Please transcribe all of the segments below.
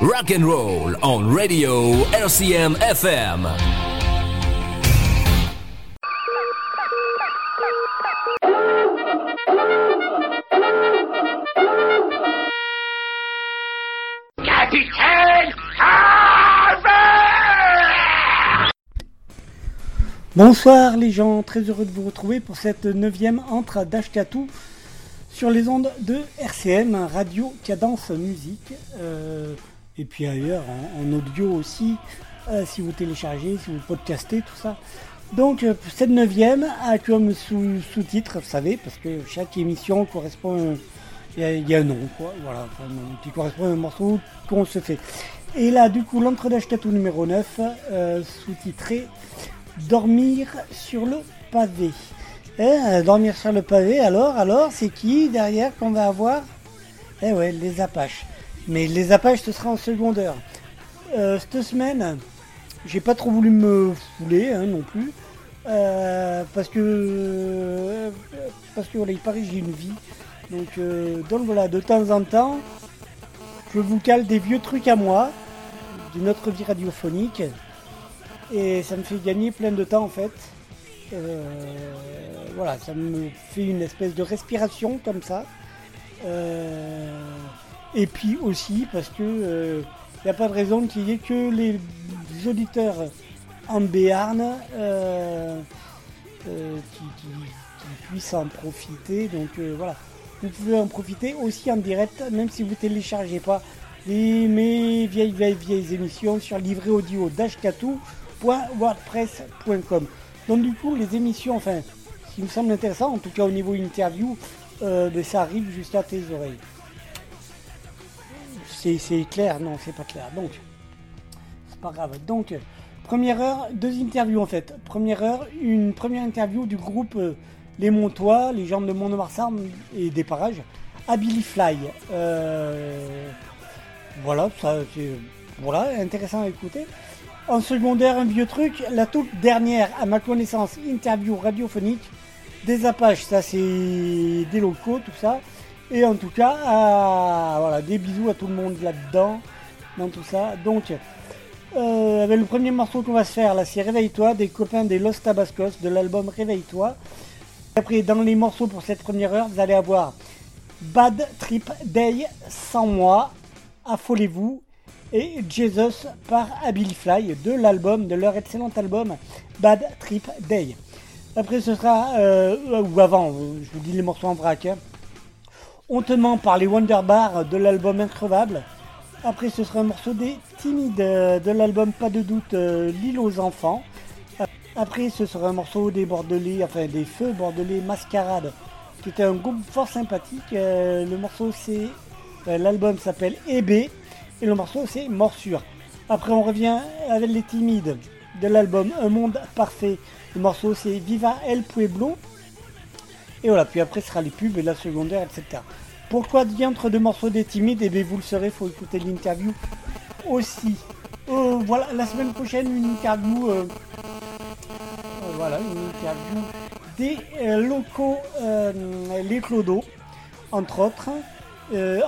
Rock and roll on radio RCM FM. Capitaine Bonsoir les gens, très heureux de vous retrouver pour cette neuvième entre d'Ashkatou sur les ondes de RCM, Radio Cadence Musique, euh, et puis ailleurs en, audio aussi, euh, si vous téléchargez, si vous podcastez, tout ça. Donc euh, cette neuvième a comme sous-titre, vous savez, parce que chaque émission correspond, il y, a un nom, quoi, voilà, qui correspond à un morceau qu'on se fait. Et là, du coup, l'entre d'Ashkatou numéro 9, sous-titré Dormir sur le pavé. Eh, dormir sur le pavé, alors, alors, c'est qui derrière qu'on va avoir Eh ouais, les Apaches. Mais les Apaches, ce sera en secondaire. Euh, cette semaine, j'ai pas trop voulu me fouler hein, non plus. Euh, parce que parce que voilà, il paraît que j'ai une vie. Donc, euh, donc voilà, de temps en temps, je vous cale des vieux trucs à moi, d'une autre vie radiophonique. Et ça me fait gagner plein de temps en fait. Euh, voilà, ça me fait une espèce de respiration comme ça. Euh, et puis aussi parce que il euh, n'y a pas de raison qu'il y ait que les auditeurs en Béarn qui, puissent en profiter. Donc voilà, vous pouvez en profiter aussi en direct, même si vous téléchargez pas les, mes vieilles, vieilles, vieilles émissions sur livret audio d'Ashkatou wordpress.com. Donc du coup, les émissions, enfin, me semble intéressant, en tout cas au niveau interview, euh, ben, ça arrive jusqu'à tes oreilles. C'est clair, non, c'est pas clair. Donc, c'est pas grave. Donc, première heure, deux interviews en fait. Première heure, une première interview du groupe euh, Les Montois, les gens de mont de et des parages, à Fly. Euh, voilà, ça c'est voilà, intéressant à écouter. En secondaire, un vieux truc, la toute dernière, à ma connaissance, interview radiophonique des Apaches. Ça, c'est des locaux, tout ça. Et en tout cas, voilà, des bisous à tout le monde là-dedans, dans tout ça. Donc, euh, avec le premier morceau qu'on va se faire, là, c'est Réveille-toi, des copains des Los Tabascos, de l'album Réveille-toi. Après, dans les morceaux pour cette première heure, vous allez avoir Bad Trip Day sans moi, Affolez-vous, et Jesus par Abilifly de l'album, de leur excellent album Bad Trip Day. Après ce sera, euh, ou avant, je vous dis les morceaux en vrac, hein. On te ment par les Wonder Bar de l'album Increvable. Après ce sera un morceau des Timides de l'album Pas de doute euh, L'île aux enfants. Après ce sera un morceau des Bordelais, enfin des Feux Bordelais Mascarade, qui était un groupe fort sympathique. Euh, le morceau c'est, l'album s'appelle EB et le morceau, c'est Morsure. Après, on revient avec les timides de l'album Un monde parfait. Le morceau, c'est Viva El Pueblo. Et voilà, puis après, ce sera les pubs et la secondaire, etc. Pourquoi entre deux morceaux des timides? Eh bien, vous le saurez, faut écouter l'interview aussi. Euh, voilà, la semaine prochaine, une interview. Euh, euh, voilà, une interview des locaux, les Clodo, entre autres.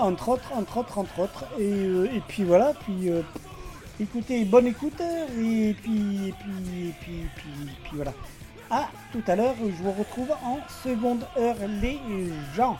Entre autres, entre autres, entre autres. Et, et puis voilà, puis écoutez, bonne écoute, et puis, et puis, et voilà. À tout à l'heure, je vous retrouve en seconde heure, les gens.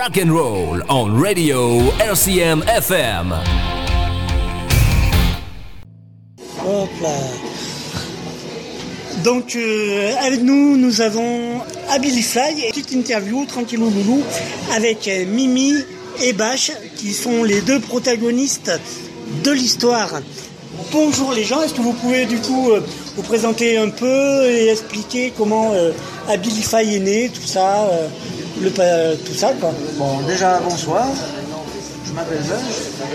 Rock and roll on radio RCM FM. Hop là. Donc euh, avec nous, nous avons Abili Fly, petite interview tranquillou loulou avec euh, Mimi et Bash qui sont les deux protagonistes de l'histoire. Bonjour les gens, est-ce que vous pouvez du coup euh, vous présenter un peu et expliquer comment euh, Abilify est né, tout ça, le, tout ça quoi. Bon, déjà, bonsoir. Je m'appelle Bach.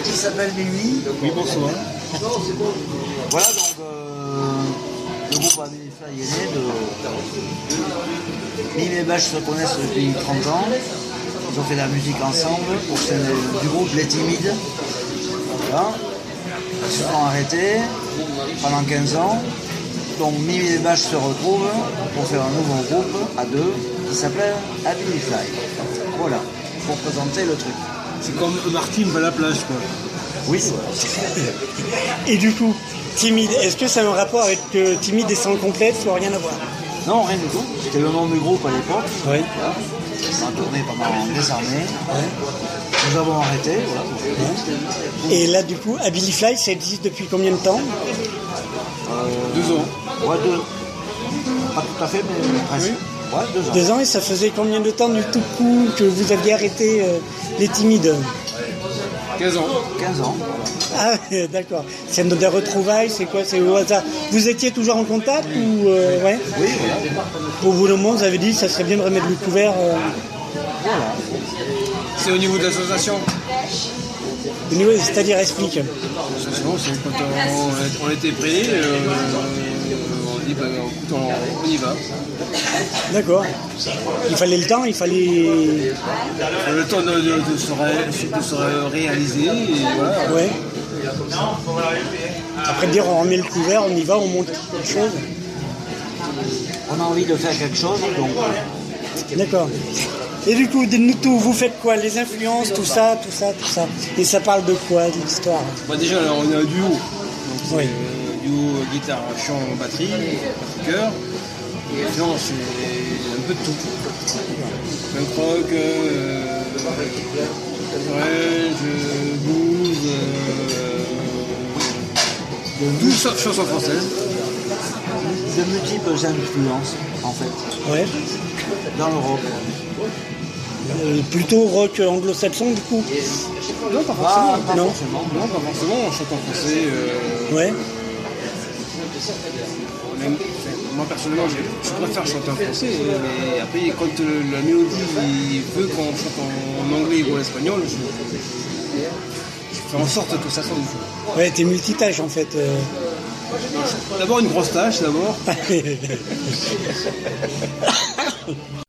Qui s'appelle Mimi. Oui, bonsoir. Voilà, donc, euh, le groupe Abilify est né de. Mimi et Bach se connaissent depuis 30 ans. Ils ont fait de la musique ensemble sein de- du groupe Les Timides. Voilà. Ils se sont arrêtés pendant 15 ans. Donc Mimi et Bach se retrouvent pour faire un nouveau groupe à deux qui s'appelle Abilify. Voilà, pour présenter le truc. C'est comme Martin va à la plage, quoi. Oui, Et du coup, Timide, est-ce que ça a un rapport avec euh, Timide et sans complète ou rien à voir? Non, rien du tout. C'était le nom du groupe à l'époque. Oui. Voilà. On a tourné pendant des années. Nous avons arrêté. Voilà. Et là, du coup, Abilify, ça existe depuis combien de temps? Deux ans. Ouais, deux. Pas tout à fait, mais presque. Ouais, deux ans. Deux ans, et ça faisait combien de temps du tout coup que vous aviez arrêté euh, les timides 15 ans. 15 ans. Ah, d'accord. C'est des retrouvailles, c'est quoi C'est au hasard. Vous étiez toujours en contact ou euh, ouais Oui, voilà. Au bout d'un moment, vous avez dit ça serait bien de remettre le couvert. euh, C'est au niveau de l'association. au niveau- C'est-à-dire, explique. L'association, c'est quand on, on était euh, on dit, bah, écoute, on, on y va. D'accord. Il fallait le temps, il fallait. Le temps de, de- de se, ré- de se ré- réaliser, et voilà. Ouais. Après dire on remet le couvert, on y va, on monte quelque chose. On a envie de faire quelque chose, donc D'accord. Et du coup, dites-nous tout, vous faites quoi Les influences, tout ça, tout ça, tout ça. Et ça parle de quoi, de l'histoire? Bah, déjà, on est un duo. Donc, Oui. Guitare, chant, batterie, batteur. Et non, c'est un peu de tout. Punk rock, euh, grunge, blues, euh, tout sauf chanson française. de multiples influences, en fait, Ouais. dans le rock. Euh, plutôt rock anglo-saxon, du coup Non, pas Non. forcément. Non, pas forcément, on chante en français. euh, Ouais. Moi personnellement, je, préfère chanter en français, mais après, quand euh, la mélodie veut qu'on chante en, anglais ou en espagnol, je, je fais en sorte que ça sonne. Ouais, t'es multitâche en fait. euh. D'abord une grosse tâche, d'abord.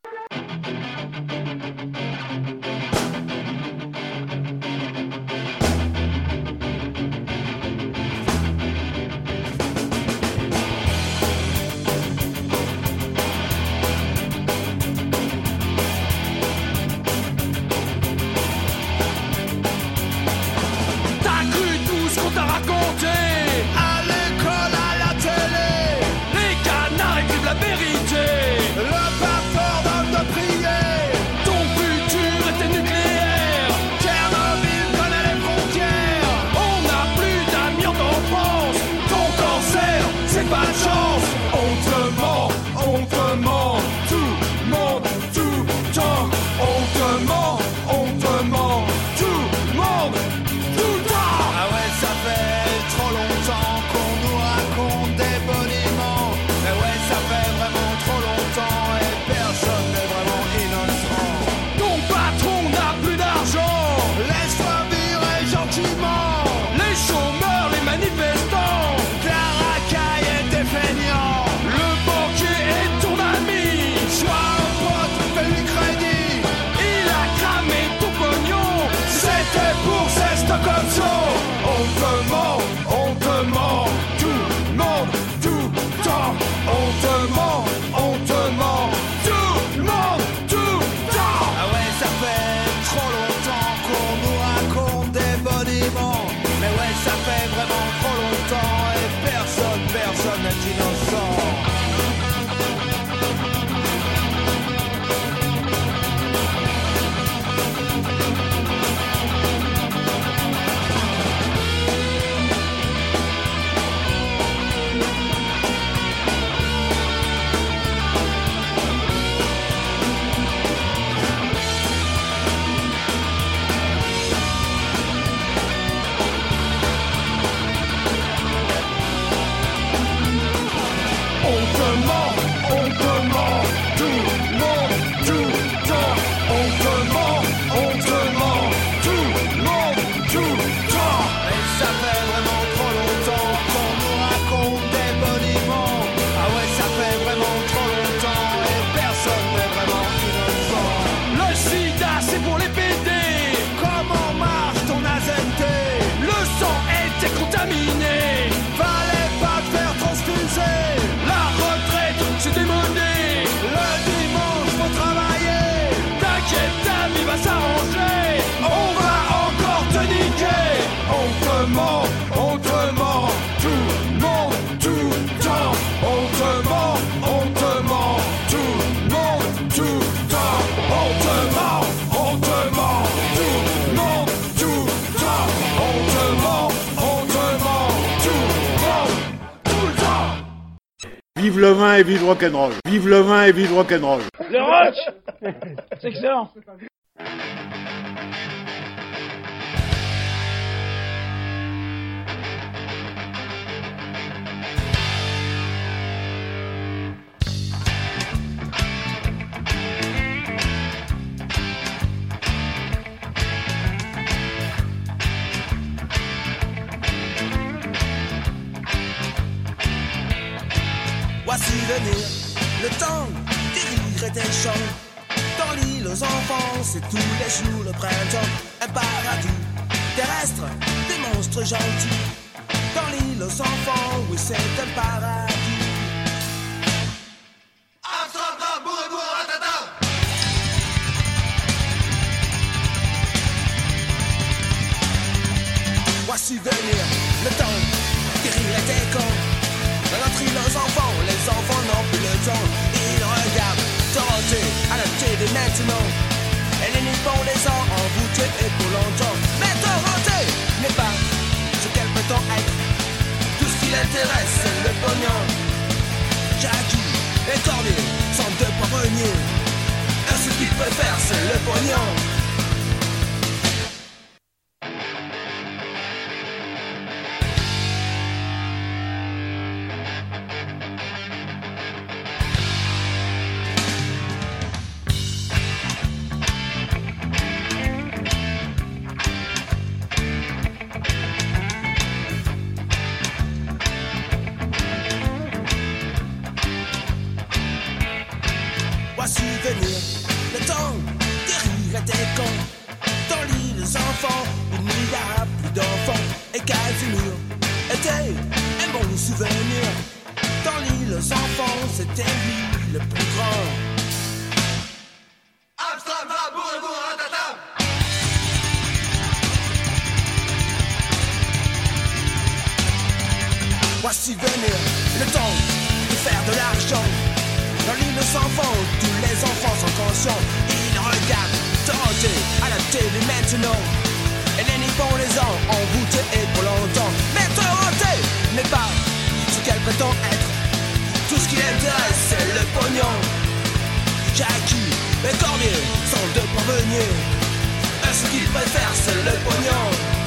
vin et vive rock'n'roll. Vive le vin et vive rock'n'roll. Le rock C'est excellent Le temps des rires et des chants. Dans l'île aux enfants, c'est tous les jours le printemps. Un paradis terrestre, des monstres gentils. Dans l'île aux enfants, oui, c'est un paradis. Voici venir le temps de faire de l'argent. Dans l'île aux enfants, tous les enfants sont conscients. Ils regardent Dorothée à la télé maintenant. Et les nippons les ont envoûtés et pour longtemps. Mais Dorothée n'est pas ce qu'elle prétend être. Tout ce qui l'intéresse, c'est le pognon. Jackie et Cormier sont deux parvenus. Et ce qu'ils préfèrent, c'est le pognon.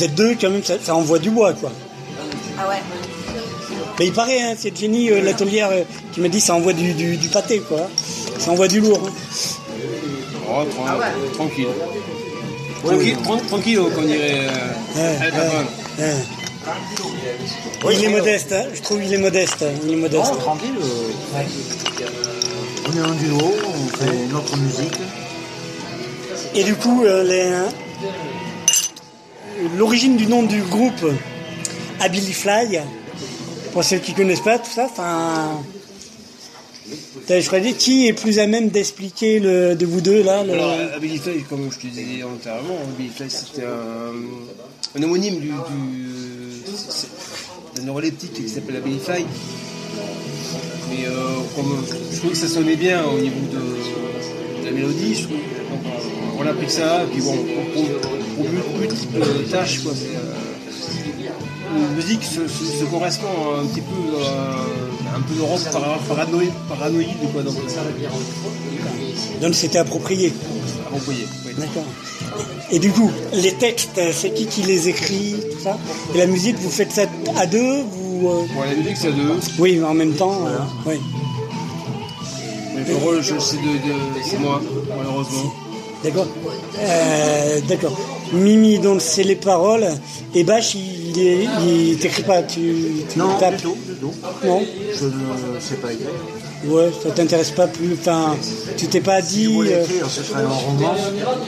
D'accord. Mais Z2, quand même, ça, ça envoie du bois, quoi. Ah ouais. Mais il paraît, hein, c'est Jenny, euh, l'atelière, euh, qui m'a dit ça envoie du, du, du pâté, quoi. Ça envoie du lourd. hein. Oh, tra- tranquille. Tranquille, tran- tranquille, comme dirait euh, Ouais, ouais, ouais. il est modeste, hein. je trouve il est modeste. Il est modeste. Tranquille. euh, On est en duo, on fait notre musique. Et du coup, euh, les- l'origine du nom du groupe Ability Fly, pour ceux qui connaissent pas tout ça, enfin, je crois dire, qui est plus à même d'expliquer le, de vous deux là le- Alors, Fly, comme je te disais antérieurement, Fly, c'était un, homonyme du, du c'est- c'est un neuroleptique qui s'appelle Ability Fly. Mais euh, je trouvais que ça sonnait bien au niveau de, la mélodie, je trouve, on, on a pris ça, puis bon, pour, pour, pour multiples tâches, quoi, c'est, euh, la musique se, se- se correspond un petit peu euh, un peu para- paranoïde, paranoïde quoi, donc ça donc c'était approprié. approprié. oui. D'accord. Et du coup, les textes, c'est qui qui les écrit, tout ça? Et la musique, vous faites ça à deux vous, euh, Bon, la musique c'est à deux. Oui, mais en même temps, euh, oui. Mais le rôle, c'est moi, malheureusement. D'accord. Euh, D'accord. Mimi, donc c'est les paroles. Et Bach, il, t'écrit pas, tu, tu Non, tapes. Non. Je ne sais pas écrire. Ouais, ça t'intéresse pas plus. Enfin, tu t'es pas Si dit. vous voulez euh, écrire, ce serait un roman.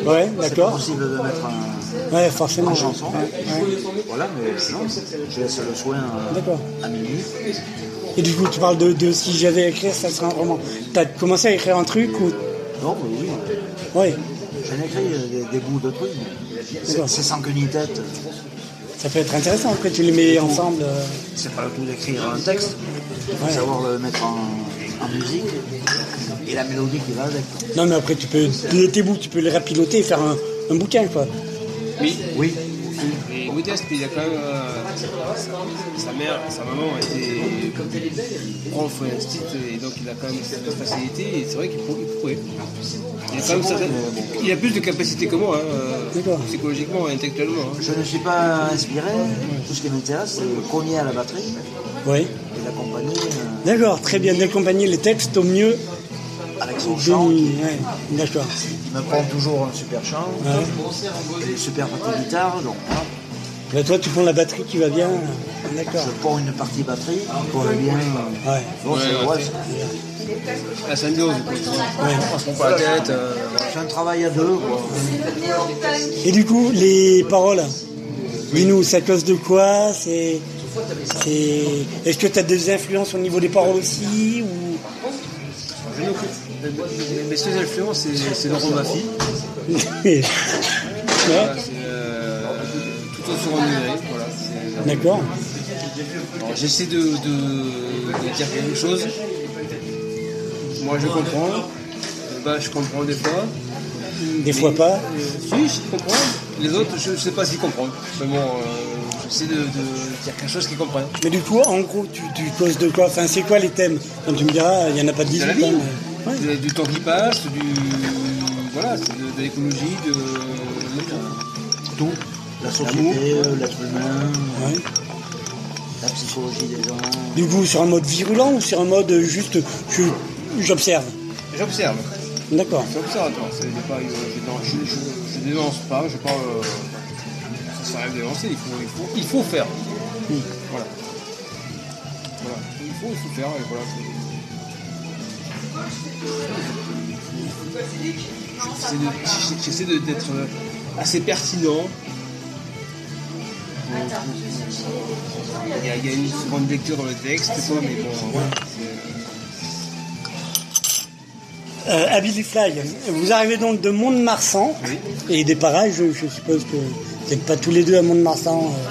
Ouais, C'est d'accord. possible de mettre un, Ouais, forcément. en chanson. Ouais, ouais. Voilà, mais non, je laisse le soin à, D'accord. à Mimi. Et du coup, tu parles de, de si j'avais à écrire, ça serait un roman. T'as commencé à écrire un truc ou Non, mais oui, Ouais, j'en écris euh, des, des bouts de trucs. C'est sans queue ni tête. ça peut être intéressant. Après, tu les mets ensemble. euh, C'est pas le tout d'écrire un texte. Il faut Ouais. savoir le mettre en, en musique et la mélodie qui va avec. Non, mais après, tu peux tes bouts, tu peux les rapiloter et faire un, un bouquin, quoi. Oui, Oui, et modeste, mais il a quand même. euh, sa, mère, sa maman était prof et institut, et donc il a quand même cette facilité, et c'est vrai qu'il pour- il pourrait. Il a, quand même certaines- il a plus de capacité que moi, hein, psychologiquement et intellectuellement. hein. je ne suis pas inspiré. Tout ce qui m'intéresse, c'est cogner à la batterie Oui. et l'accompagner euh, D'accord, très bien d'accompagner les textes au mieux avec son chant. nuit. Ouais, d'accord. Il me prend toujours un super chant, une super partie guitare. Donc. Toi, tu prends la batterie qui va bien. D'accord. je prends une partie batterie pour le bien. Ouais. bon, c'est- Ouais, ouais, ouais. c'est- La symbiose, vois. on se prend pas la tête. euh, c'est un travail à deux. quoi. Et du coup, les paroles, dis-nous, c'est à cause de quoi? C'est. Est-ce que tu as des influences au niveau des paroles aussi ou... Mes seules influences, c'est c'est Laurent Baffy. Voilà, D'accord. J'essaie de, de- de dire quelque chose. Moi je comprends. Bah, je comprends des fois. Des fois pas. Euh, si, je comprends. Les autres, je ne sais pas s'ils comprennent. Mais bon, euh, j'essaie de, de dire quelque chose qu'ils comprennent. Mais du coup, en gros, tu, tu causes de quoi? Enfin, c'est quoi les thèmes? Quand tu me diras, il n'y en a pas 18 De la vie, hein, mais- ouais. Du- du temps qui passe, du, voilà, de l'écologie, de, Tout. La société, euh, l'être humain, Ouais. la psychologie des gens. Du coup, sur un mode virulent ou sur un mode juste, je- j'observe? J'observe. D'accord. C'est observatoire. C'est pas, euh, je, je, je, je dénonce pas. Je pas. euh, ça sert à rien de dénoncer. Il faut, il faut, il faut faire. Voilà. Voilà. Il faut, il faut faire. Et voilà. J'essaie de- J'essaie assez pertinent. Il y, a, il y a une seconde lecture dans le texte, quoi, mais bon, voilà. Euh, Fly, vous arrivez donc de Mont-de-Marsan et des parages, je, je suppose que vous n'êtes pas tous les deux à Mont-de-Marsan. euh.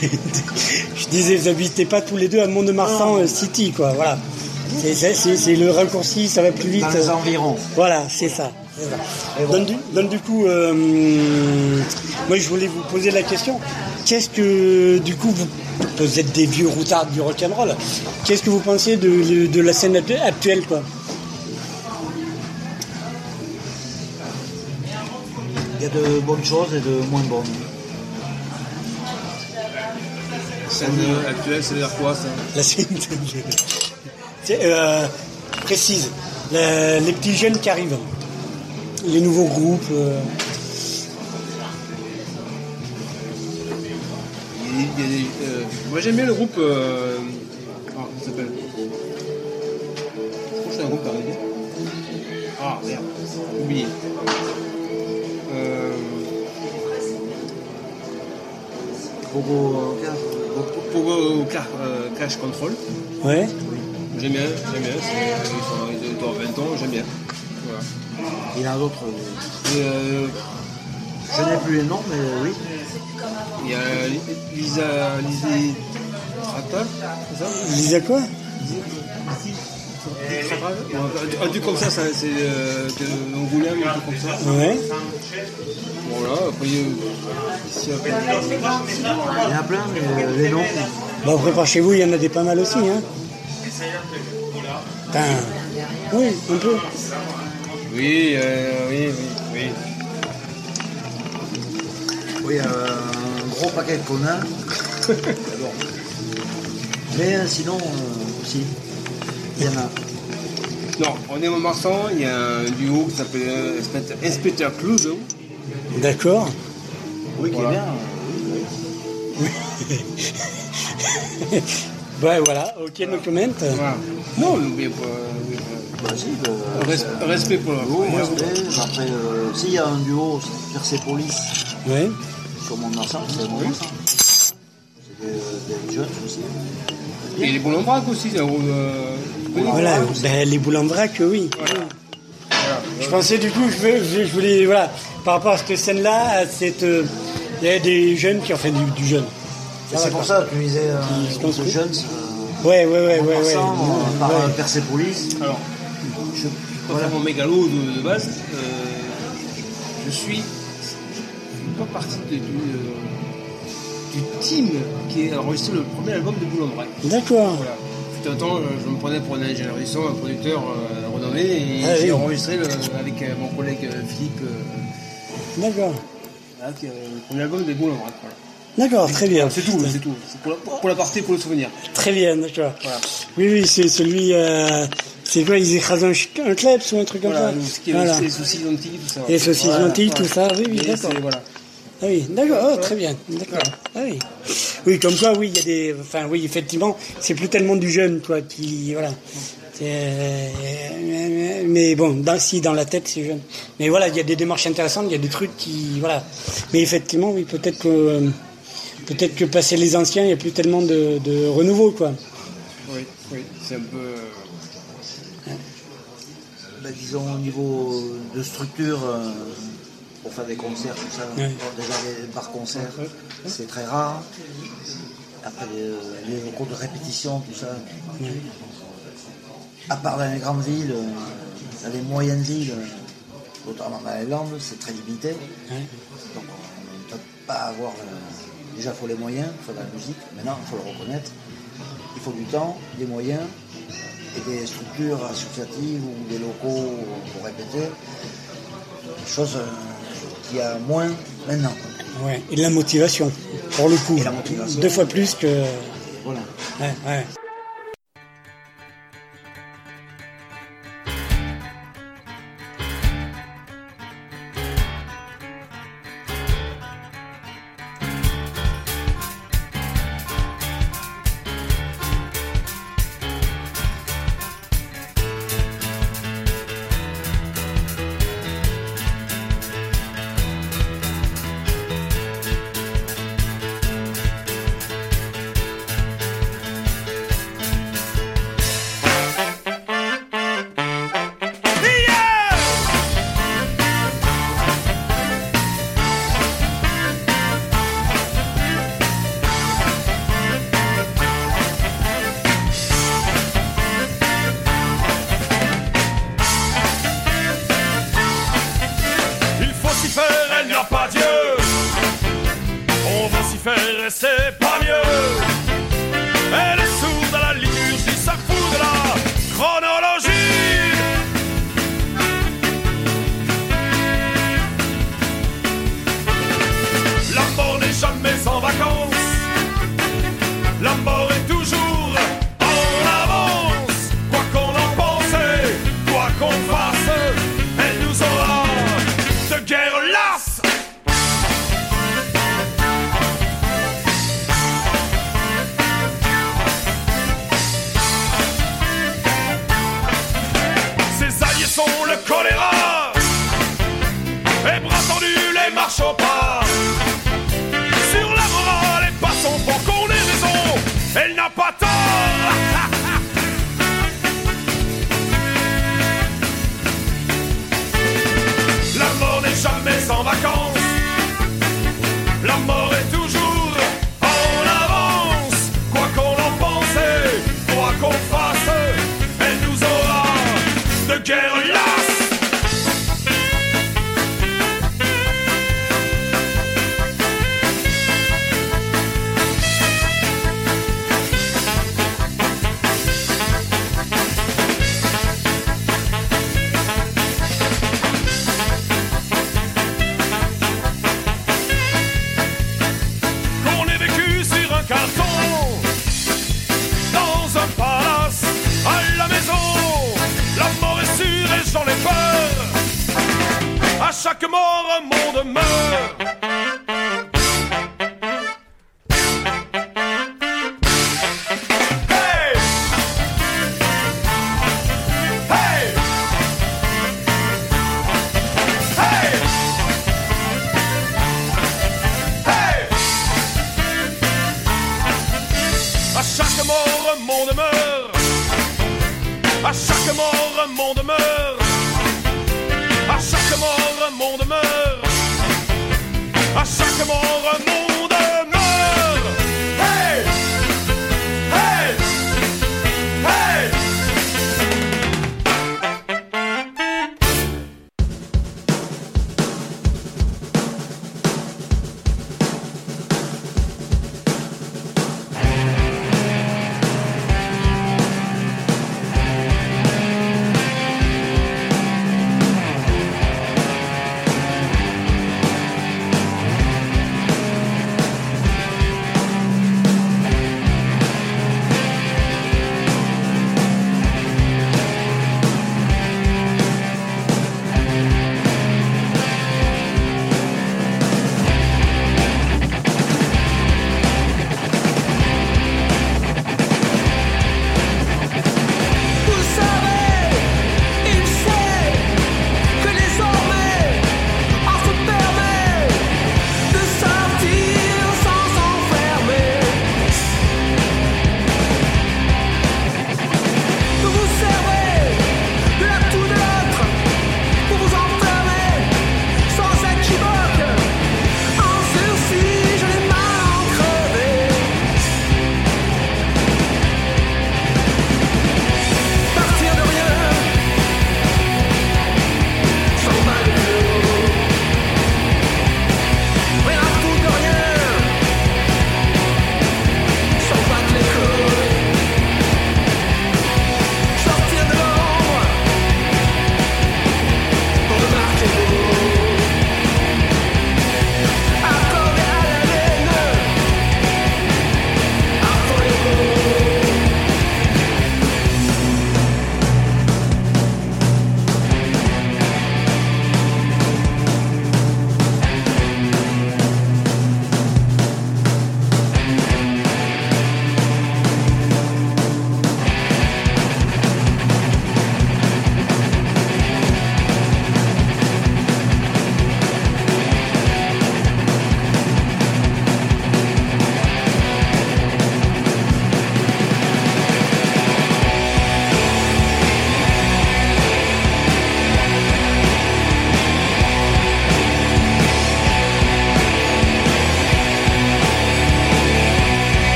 je disais, vous n'habitez pas tous les deux à Mont-de-Marsan euh, City, quoi, voilà. C'est- C'est c'est- c'est le raccourci, ça va plus vite. Dans les environs. Voilà, c'est ça. Donc, du, donc, du coup, euh, moi je voulais vous poser la question. Qu'est-ce que, du coup, vous, vous êtes des vieux routards du rock'n'roll. Qu'est-ce que vous pensez de, de la scène actu- actuelle, quoi? Y a de bonnes choses et de moins bonnes. Scène actuelle, c'est dire quoi ça? La suite. Euh, précise. Les, les petits jeunes qui arrivent. Les nouveaux groupes. euh, Il y a- il y a des- euh, Moi j'aime bien le groupe. Euh... Ah, comment ça s'appelle? Je crois que c'est un groupe parisien. Ah merde, oublié. Pogo, Pogo euh, Cash Control. Ouais. J'aime bien, j'aime bien. Ils, sont, ils doivent 20 ans, j'aime bien. Voilà. il y en a d'autres. euh, euh, Je n'ai plus les noms, mais oui. il y a Lisa Trata, c'est ça? Lisa quoi? Un truc comme ça, ça, c'est euh, de Angoulême, un truc comme ça. Ouais. Voilà, après, euh, ici, après, Il y en a plein, mais euh, les noms. Bah après par chez vous il y en a des pas mal aussi hein. Putain. Oui, un peu. oui, euh, oui, oui, oui. Oui, euh, un gros paquet de connards. Bon. Mais euh, sinon, euh, aussi, il y en a. Non, on est à Montmarsan, il y a un duo qui s'appelle euh, Inspecteur- Clouseau. D'accord. Oui, qui Voilà. est bien. Ouais voilà, ok no comment. Voilà. Non, mais euh, oui, euh, le- res- respect pour la Oui. Après, euh, s'il y a un duo, Persepolis Ouais. sur mon Marsan, c'est mon Marsan. C'est des, des jeunes aussi. Et les boulons braques aussi, c'est un groupe, euh, connu. Voilà, ben, les boules en vrac, oui. Je pensais du coup, je, veux- je, je voulais, voilà, par rapport à cette scène-là, à cette, euh, il y a des jeunes qui ont fait du, du jeune. C'est pour ça que tu disais de construisent. jeunes. euh, Ouais, ouais, ouais, ouais, euh, par Ouais. euh, Persepolis. Alors, Je, voilà. faire mon mégalo de, de base, euh, je suis suis pas partie de- du, euh, du team qui a enregistré le premier album de Boulon. D'accord. Voilà. Fut un temps, euh, je me prenais pour un ingénieur du son, un producteur euh, renommé, et Ah, j'ai oui. enregistré le- avec euh, mon collègue euh, Philippe euh, D'accord. voilà, le premier album des Boulon Braque. Voilà. D'accord, très bien. C'est tout, c'est tout. C'est pour la, pour la partie, pour le souvenir. Très bien, d'accord. Voilà. Oui, oui, c'est celui, euh, c'est quoi, ils écrasent un, un kleps ou un truc comme Voilà, ça le- Voilà. les saucisses lentilles, tout ça. Les saucisses Voilà, lentilles, tout ça, oui, oui, d'accord. Voilà. Ah oui, d'accord, oh, très bien, d'accord. Ah oui. oui, comme quoi, oui, il y a des, enfin, oui, effectivement, c'est plus tellement du jeune, quoi, qui, voilà. Euh, mais bon, dans, si dans la tête, c'est jeune. Mais voilà, il y a des démarches intéressantes, il y a des trucs qui, voilà. Mais effectivement, oui, peut-être que, euh, peut-être que passer les anciens, il n'y a plus tellement de, de renouveau, quoi. Oui, oui, c'est un peu. euh, Ben, disons au niveau de structure, euh, pour faire des concerts, tout ça, Ouais. déjà les bars concerts, c'est très rare. Après les, les locaux de répétition, tout ça. À part dans les grandes villes, euh, dans les moyennes villes, euh, notamment dans les Landes, c'est très limité. Donc on ne peut pas avoir. Déjà, il faut les moyens, il faut de la musique. Maintenant, il faut le reconnaître. Il faut du temps, des moyens et des structures associatives ou des locaux pour répéter. Chose euh, qu'il y a moins maintenant. Ouais. Et de la motivation, pour le coup. Et la motivation. Deux fois plus que, Voilà. ouais, ouais. C'est pas mieux.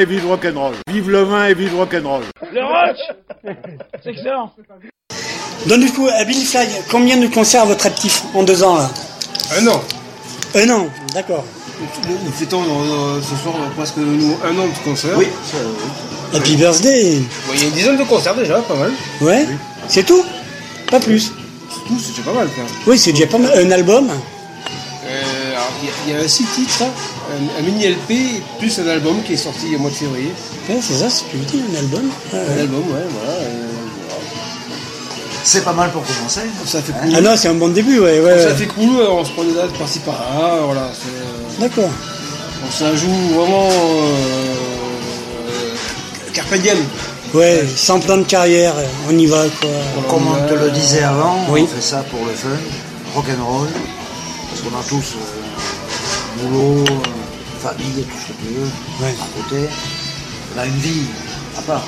Et vive rock'n'roll. Vive le vin et vive le rock'n'roll. Le rock C'est excellent. Donc du coup, à Billy Fly, combien de concerts à votre actif en deux ans là Un an. Un an, d'accord. Nous, nous fêtons euh, ce soir presque nous, un an de concert. Oui, oui. Happy birthday Bon, il y a une dizaine de concerts déjà, pas mal. Ouais C'est tout? Pas plus Tout, c'est déjà pas mal. quand même. Oui, c'est déjà pas mal. Un album il y a- il y, a un six titres, un, un mini LP plus un album qui est sorti au mois de février. Ouais, c'est ça, c'est ce que je dis, un album. Ouais, Un ouais. album, ouais, voilà. euh, C'est pas mal pour commencer. ça fait Hein cool. Ah non, c'est un bon début, ouais, ouais. Ça fait cool, on se prend des dates par-ci par-là, voilà. c'est, euh, D'accord. on ça joue vraiment euh, carpe diem. Ouais, sans plan de carrière, on y va, quoi. Comme on te le disait avant, Oui. on fait ça pour le fun, rock'n'roll, parce qu'on a tous euh, boulot, euh, famille, tout ce que tu veux, Ouais. à côté. On a une vie à part.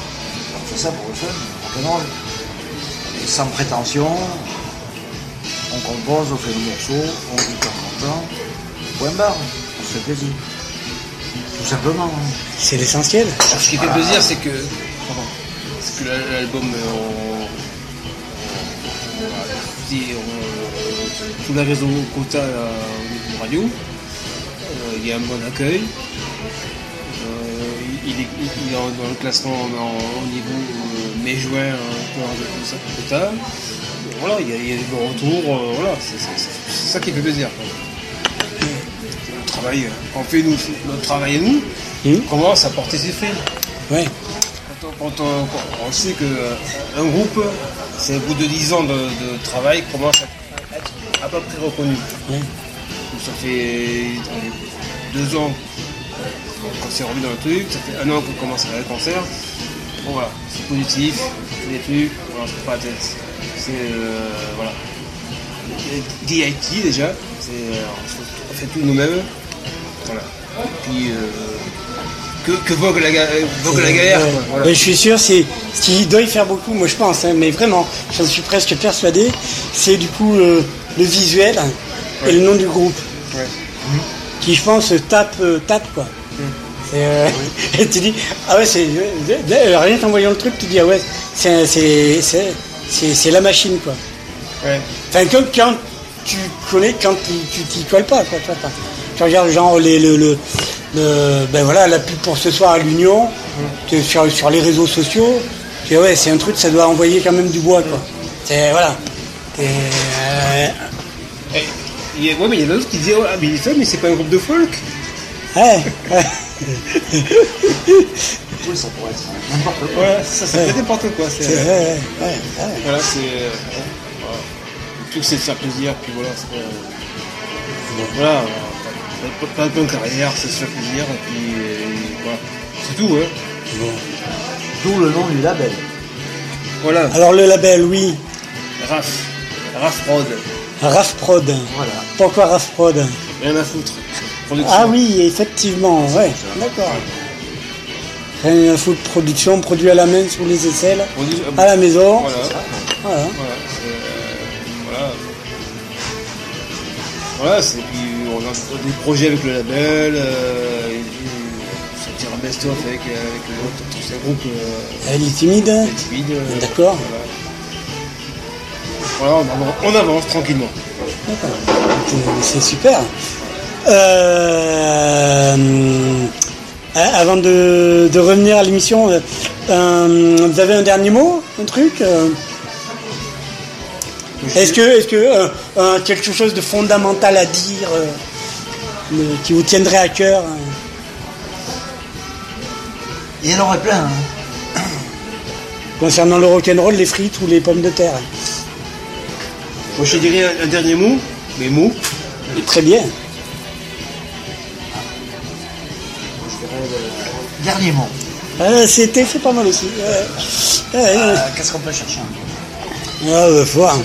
On fait ça pour le fun, rock'n'roll. Et sans prétention, on compose, on fait des morceaux, on vit en content, point barre, on se fait plaisir. Tout simplement. hein. C'est l'essentiel. Ce qui fait plaisir, c'est que, pardon, c'est que la- l'album, euh, on, on, on l'a diffusé on- sous la réseau Quota euh, au niveau radio. Euh, il y a un bon accueil. Euh, il, est, il est en- dans le classement en- au niveau mai-juin pour un ça Quota. Voilà, il y, a, il y a des bons retours. euh, voilà, c'est ça qui fait plaisir. le travail, quand on fait nous, notre travail à nous, on commence à porter ses fruits. Ouais. Quand on, quand on- quand on sait qu'un groupe, c'est au bout de 10 ans de, de travail, commence à être à peu près reconnu. Donc ça fait deux ans qu'on s'est remis dans le truc, ça fait un an qu'on commence à faire le concert. Bon voilà, c'est positif, c'est des trucs, voilà, c'est pas tête. C'est euh, voilà. DIT déjà, c'est, euh, on fait- on tout nous-mêmes. Voilà. Et puis euh, que, que vogue la, ga- vogue la galère. Voilà. Je suis sûr, c'est ce qui doit y faire beaucoup, moi je pense, hein, mais vraiment, j'en suis presque persuadé, c'est du coup euh, le visuel et le nom du groupe, Ouais. Qui je pense tape, euh, tape quoi. C'est, euh, et tu dis, ah ouais, c'est euh, rien qu'en voyant le truc, tu dis, ah ouais, c'est, la machine quoi. Ouais. Enfin, comme quand tu connais, quand tu t'y colles pas, quoi. Tu, tu regardes genre les, le, le, le- ben voilà, la pub pour ce soir à l'Union, es sur, sur les réseaux sociaux, tu dis, ouais, c'est un truc, ça doit envoyer quand même du bois, quoi. C'est, voilà. Et, euh, il y a- ouais, mais il y en a d'autres qui disaient, oh, ah, mais mais c'est pas un groupe de folk. ouais, ouais. Oui, ça pourrait être n'importe quoi. Ouais, ça, ça fait n'importe quoi. c'est- C'est- ouais, ouais, ouais, ouais. Voilà, c'est. euh, voilà. Le truc, c'est de faire plaisir, puis voilà. c'est, euh, voilà, euh, pas, de carrière, c'est se faire plaisir, et puis euh, voilà. C'est tout, hein. D'où le nom du label. Voilà, Alors le label, oui, RAF, RAF Prod, RAF Prod. Voilà. Pourquoi RAF Prod rien à foutre. Production. Ah oui, effectivement, ouais, d'accord. Rien à foutre, production, produit à la main sous les aisselles, Produit- à la maison. Voilà, Voilà. voilà, c'est, euh, voilà. Voilà, c'est puis on a des projets avec le label, euh, et, sortir un best-of avec, avec le- tous ces groupes euh, Elle est timide. les timides. euh, D'accord. Voilà, Voilà, on avance, on avance tranquillement. D'accord. C'est- super. Euh, avant de, de revenir à l'émission, euh, euh, vous avez un dernier mot, un truc Est-ce que, est-ce que euh, euh, quelque chose de fondamental à dire euh, qui vous tiendrait à cœur Il y en aurait plein. hein. concernant le rock'n'roll, les frites ou les pommes de terre Moi je dirais un, un dernier mot, mais mot. Très bien. Dernier mot. Ah, C'était c'est pas mal aussi. Euh, Qu'est-ce qu'on peut chercher Ah, bah, faut voir.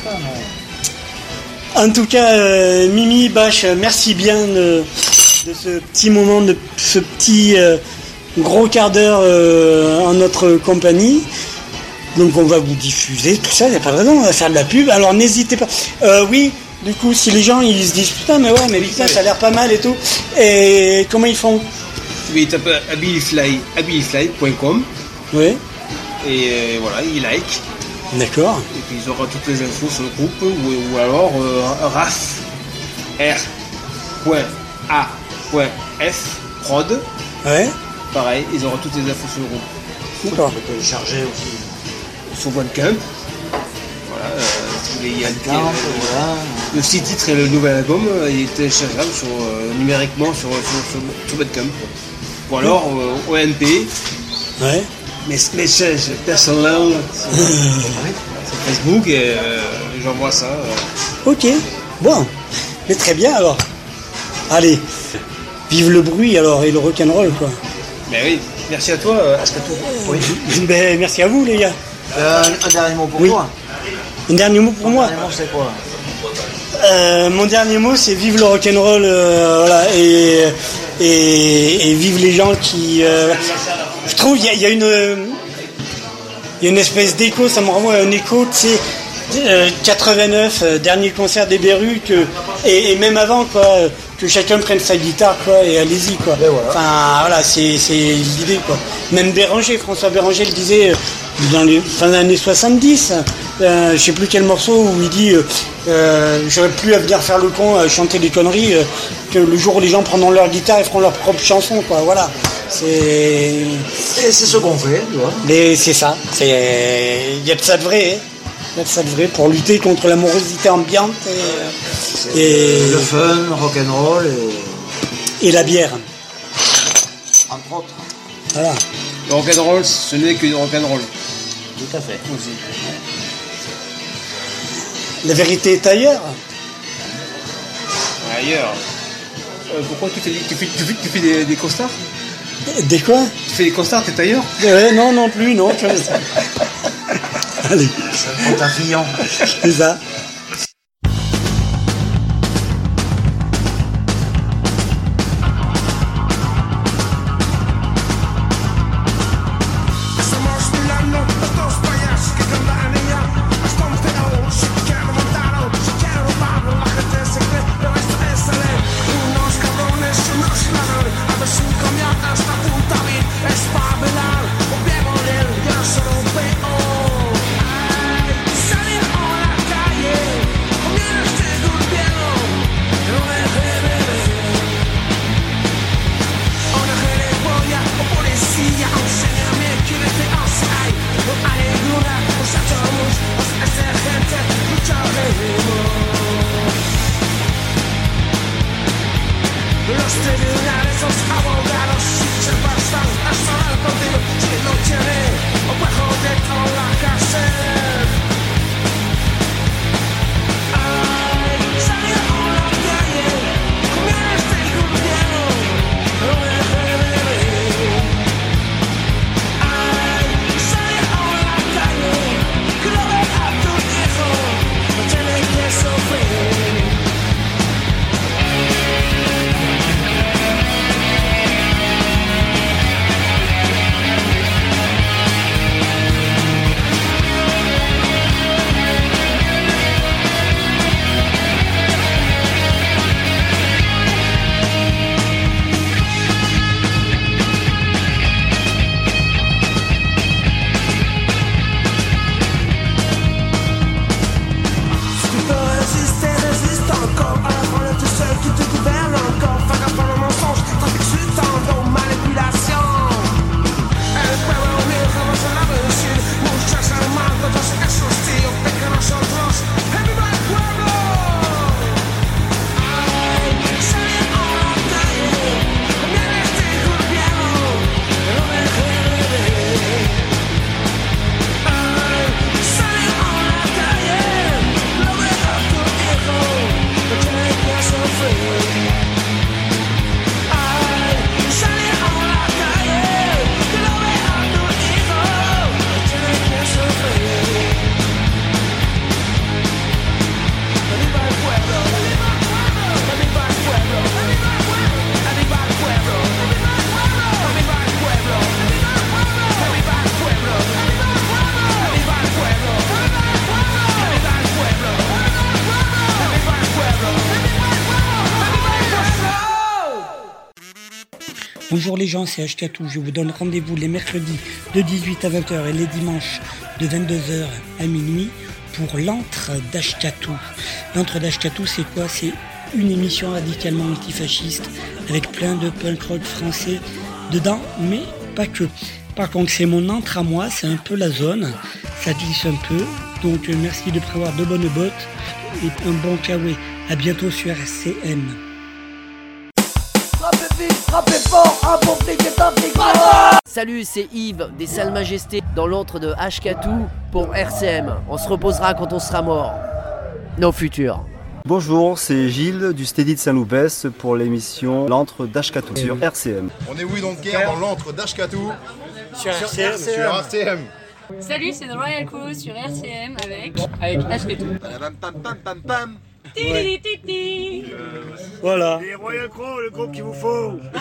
En tout cas, euh, Mimi, Bach, merci bien de, de ce petit moment, de ce petit euh, gros quart d'heure euh, en notre compagnie. Donc on va vous diffuser tout ça, il n'y a pas de raison, on va faire de la pub. Alors n'hésitez pas. Euh, oui, du coup, si les gens ils se disent putain, mais ouais, mais putain, ça a l'air pas mal et tout. Et comment ils font Mais il tape abilifly, abilifly.com Oui, et euh, voilà, il like. d'accord. Et puis ils auront toutes les infos sur le groupe ou, ou alors euh, RAF R.A.F prod. Ouais, Pareil, ils auront toutes les infos sur le groupe. d'accord. On peut télécharger aussi. Sur Bandcamp. Voilà, euh, si vous voulez y aller. Camp, voilà. Le six titres et le nouvel album, euh, il est téléchargeable sur, euh, numériquement sur, sur, sur, sur Bandcamp. Ou alors euh, OMP, Ouais. mes messages personnels sur, sur Facebook et euh, j'envoie ça. euh. Ok, bon. Mais très bien alors. Allez, vive le bruit alors et le rock'n'roll quoi. Mais oui, merci à toi, euh. Oui. Ben, merci à vous les gars. Euh, un dernier mot pour Oui. toi. Un dernier mot pour Un moi. dernier mot, c'est quoi Euh, mon dernier mot, c'est vive le rock'n'roll, euh, voilà, et, et, et vive les gens qui. euh, je trouve il y a, il y a une, il y a une espèce d'écho, ça me renvoie à un écho, tu sais, euh, 89, euh, dernier concert des Berus, que, et, et même avant quoi, que chacun prenne sa guitare quoi, et allez-y quoi. Voilà. Enfin voilà, c'est c'est l'idée quoi. Même Béranger, François Béranger le disait dans les fin des années 70. Euh, je sais plus quel morceau où il dit euh, euh, j'aurais plus à venir faire le con, à chanter des conneries, euh, que le jour où les gens prendront leur guitare et feront leur propre chanson quoi. Voilà. C'est c'est ce qu'on fait, tu vois. mais c'est ça. C'est il y a de ça de vrai. hein. Il y a de ça de vrai pour lutter contre la morosité ambiante et, et, Le fun, rock'n'roll et et la bière. entre autres. Voilà. Le rock'n'roll, ce n'est que du rock'n'roll Tout à fait. La vérité est ailleurs. Ailleurs. Euh, pourquoi tu fais, des- tu fais, tu fais, tu fais des, des costards Des quoi Tu fais des costards, t'es ailleurs Ouais, non, non plus, non. Allez, c'est ça. Bonjour les gens, c'est Ashkatou. Je vous donne rendez-vous les mercredis de 18 à 20h et les dimanches de 22h à minuit pour l'antre d'Ashkatou. L'antre d'Ashkatou, c'est quoi? C'est une émission radicalement antifasciste avec plein de punk rock français dedans, mais pas que. Par contre, c'est mon antre à moi, c'est un peu la zone, ça glisse un peu. Donc, merci de prévoir de bonnes bottes et un bon kawaii. À bientôt sur RCM. Salut, c'est Yves des Salles Majestés dans l'antre de Ashkatou pour RCM. On se reposera quand on sera mort. Nos futurs. Bonjour, c'est Gilles du Steady de Saint-Loupès pour l'émission L'antre d'Ashkatou sur RCM. On est oui donc guerre dans l'antre d'Ashkatou Sur RCM. Sur RCM. Salut, c'est The Royal Crew sur RCM avec avec Ashketou. Pam, pam, pam, pam, pam. Voilà. Les Royal Crow, le groupe qu'il vous faut.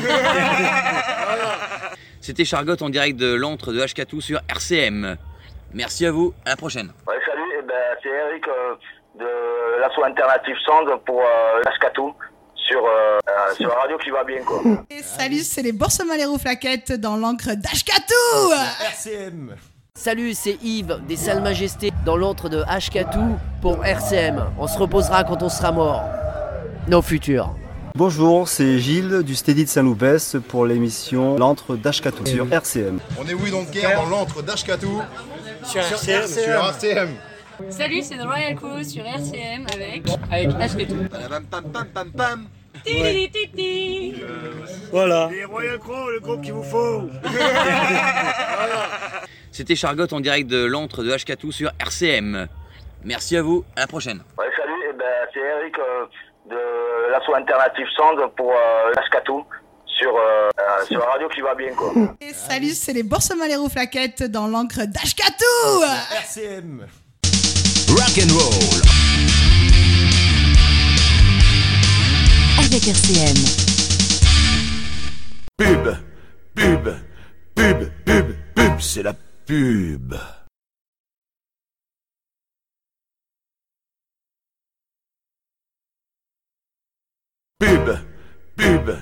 C'était Chargotte en direct de l'antre de H4 sur RCM. Merci à vous, à la prochaine. Ouais, salut, eh ben, c'est Eric euh, de l'asso alternative Sound pour euh, Ashkatou sur, euh, euh, sur la radio qui va bien quoi. Et salut, c'est les Boursemaleros Flaquettes dans l'encre d'Ashkatou RCM. Salut, c'est Yves des Salles Majestés dans l'antre de Ashkatou pour RCM. On se reposera quand on sera mort. Nos futurs. Bonjour, c'est Gilles du Steady de Saint-Loupès pour l'émission L'antre d'Ashkatou sur RCM. On est oui donc guerre dans l'antre d'Ashkatou Sur RCM. sur RCM. Salut, c'est The Royal Crew sur RCM avec avec Ashketou. Pam, pam, pam, pam, pam. Ti-li-li-ti-ti. Voilà. Les Royal Crow, le groupe qu'il vous faut. C'était Chargotte en direct de l'antre de H4 sur RCM. Merci à vous, à la prochaine. Ouais, salut, eh ben, c'est Eric euh, de l'asso alternative Sound pour euh, Ashkatou sur, euh, euh, sur la radio qui va bien quoi. Et salut, c'est les Boursemaleros Flaquettes dans l'encre d'Ashkatou RCM. Rock and roll. Avec RCM. Pub, pub, pub, pub, pub, c'est la pub. Pub, pub,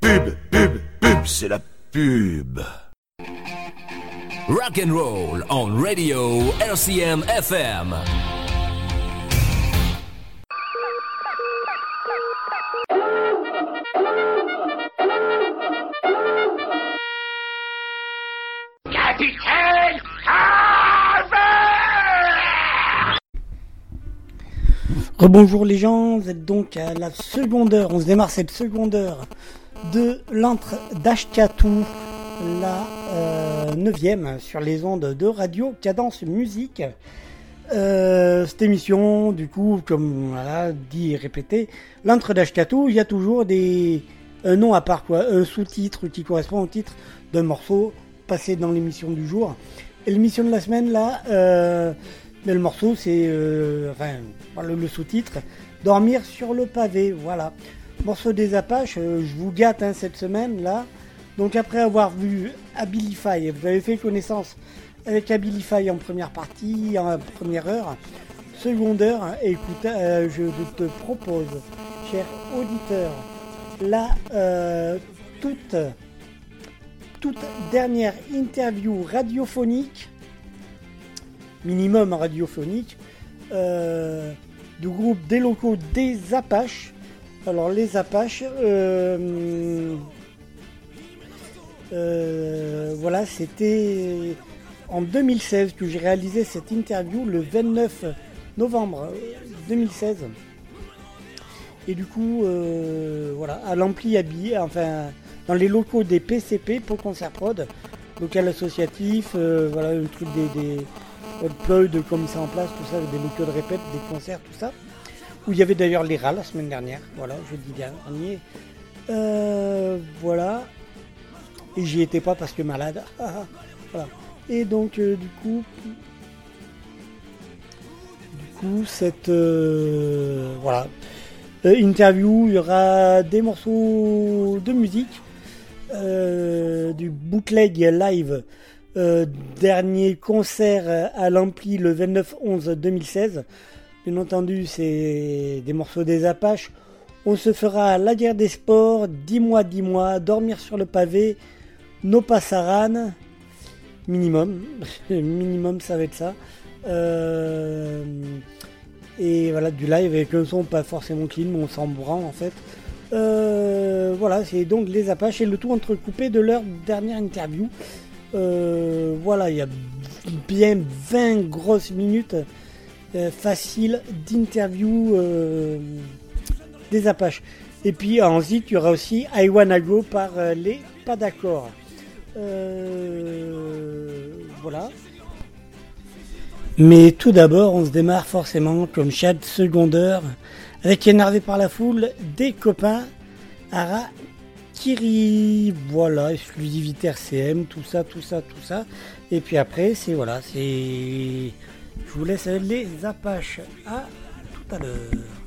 pub, pub, pub, c'est la pub. Rock and roll on radio RCM FM. Rebonjour les gens, vous êtes donc à la seconde heure, on se démarre cette seconde heure de l'entre d'Ashkatou, la euh, neuvième sur les ondes de radio Cadence Musique. Euh, cette émission, du coup, comme voilà, dit et répété, l'entre d'Ashkatou, il y a toujours des un nom à part quoi, un sous-titre qui correspond au titre d'un morceau dans l'émission du jour. Et l'émission de la semaine là, euh, mais le morceau c'est, euh, enfin, le, sous-titre, dormir sur le pavé, voilà. Morceau des Apaches, euh, je vous gâte hein, cette semaine là. Donc après avoir vu Abilify, vous avez fait connaissance avec Abilify en première partie, en première heure, seconde heure, écoute, euh, je te propose, cher auditeur, la toute, toute dernière interview radiophonique, minimum radiophonique, euh, du groupe des locaux des Apaches. Alors les Apaches, euh, euh, voilà, c'était en 2016 que j'ai réalisé cette interview le 29 novembre 2016. Et du coup, voilà, à l'ampli habillé, enfin, dans les locaux des PCP, pour Concert Prod, local associatif, euh, voilà, un truc des, des de comme ça en place, tout ça, des locaux de répète, des concerts, tout ça. Où il y avait d'ailleurs les rats la semaine dernière, voilà, jeudi dernier. Euh, voilà. Et j'y étais pas parce que malade. Et donc, euh, du coup, du coup, cette voilà interview, il y aura des morceaux de musique, euh, du bootleg live, euh, dernier concert à l'Ampli le 29-11-2016. Bien entendu, c'est des morceaux des Apaches On se fera la guerre des sports, 10 mois, 10 mois, dormir sur le pavé, nos passaranes, minimum, minimum ça va être ça. Euh, et voilà, du live avec un son pas forcément clean, mais on s'en branle en fait. Euh, voilà, c'est donc les Apaches et le tout entrecoupé de leur dernière interview. Euh, voilà, il y a bien 20 grosses minutes euh, faciles d'interview des Apaches. Et puis ensuite, il y aura aussi I Go par les Pas d'accord. Voilà. Mais tout d'abord, on se démarre forcément comme chaque secondaire avec énervé par la foule des copains Ara Kiri. Voilà, exclusivité RCM, tout ça, tout ça, tout ça. Et puis après, c'est voilà, c'est. Je vous laisse les Apaches. À tout à l'heure.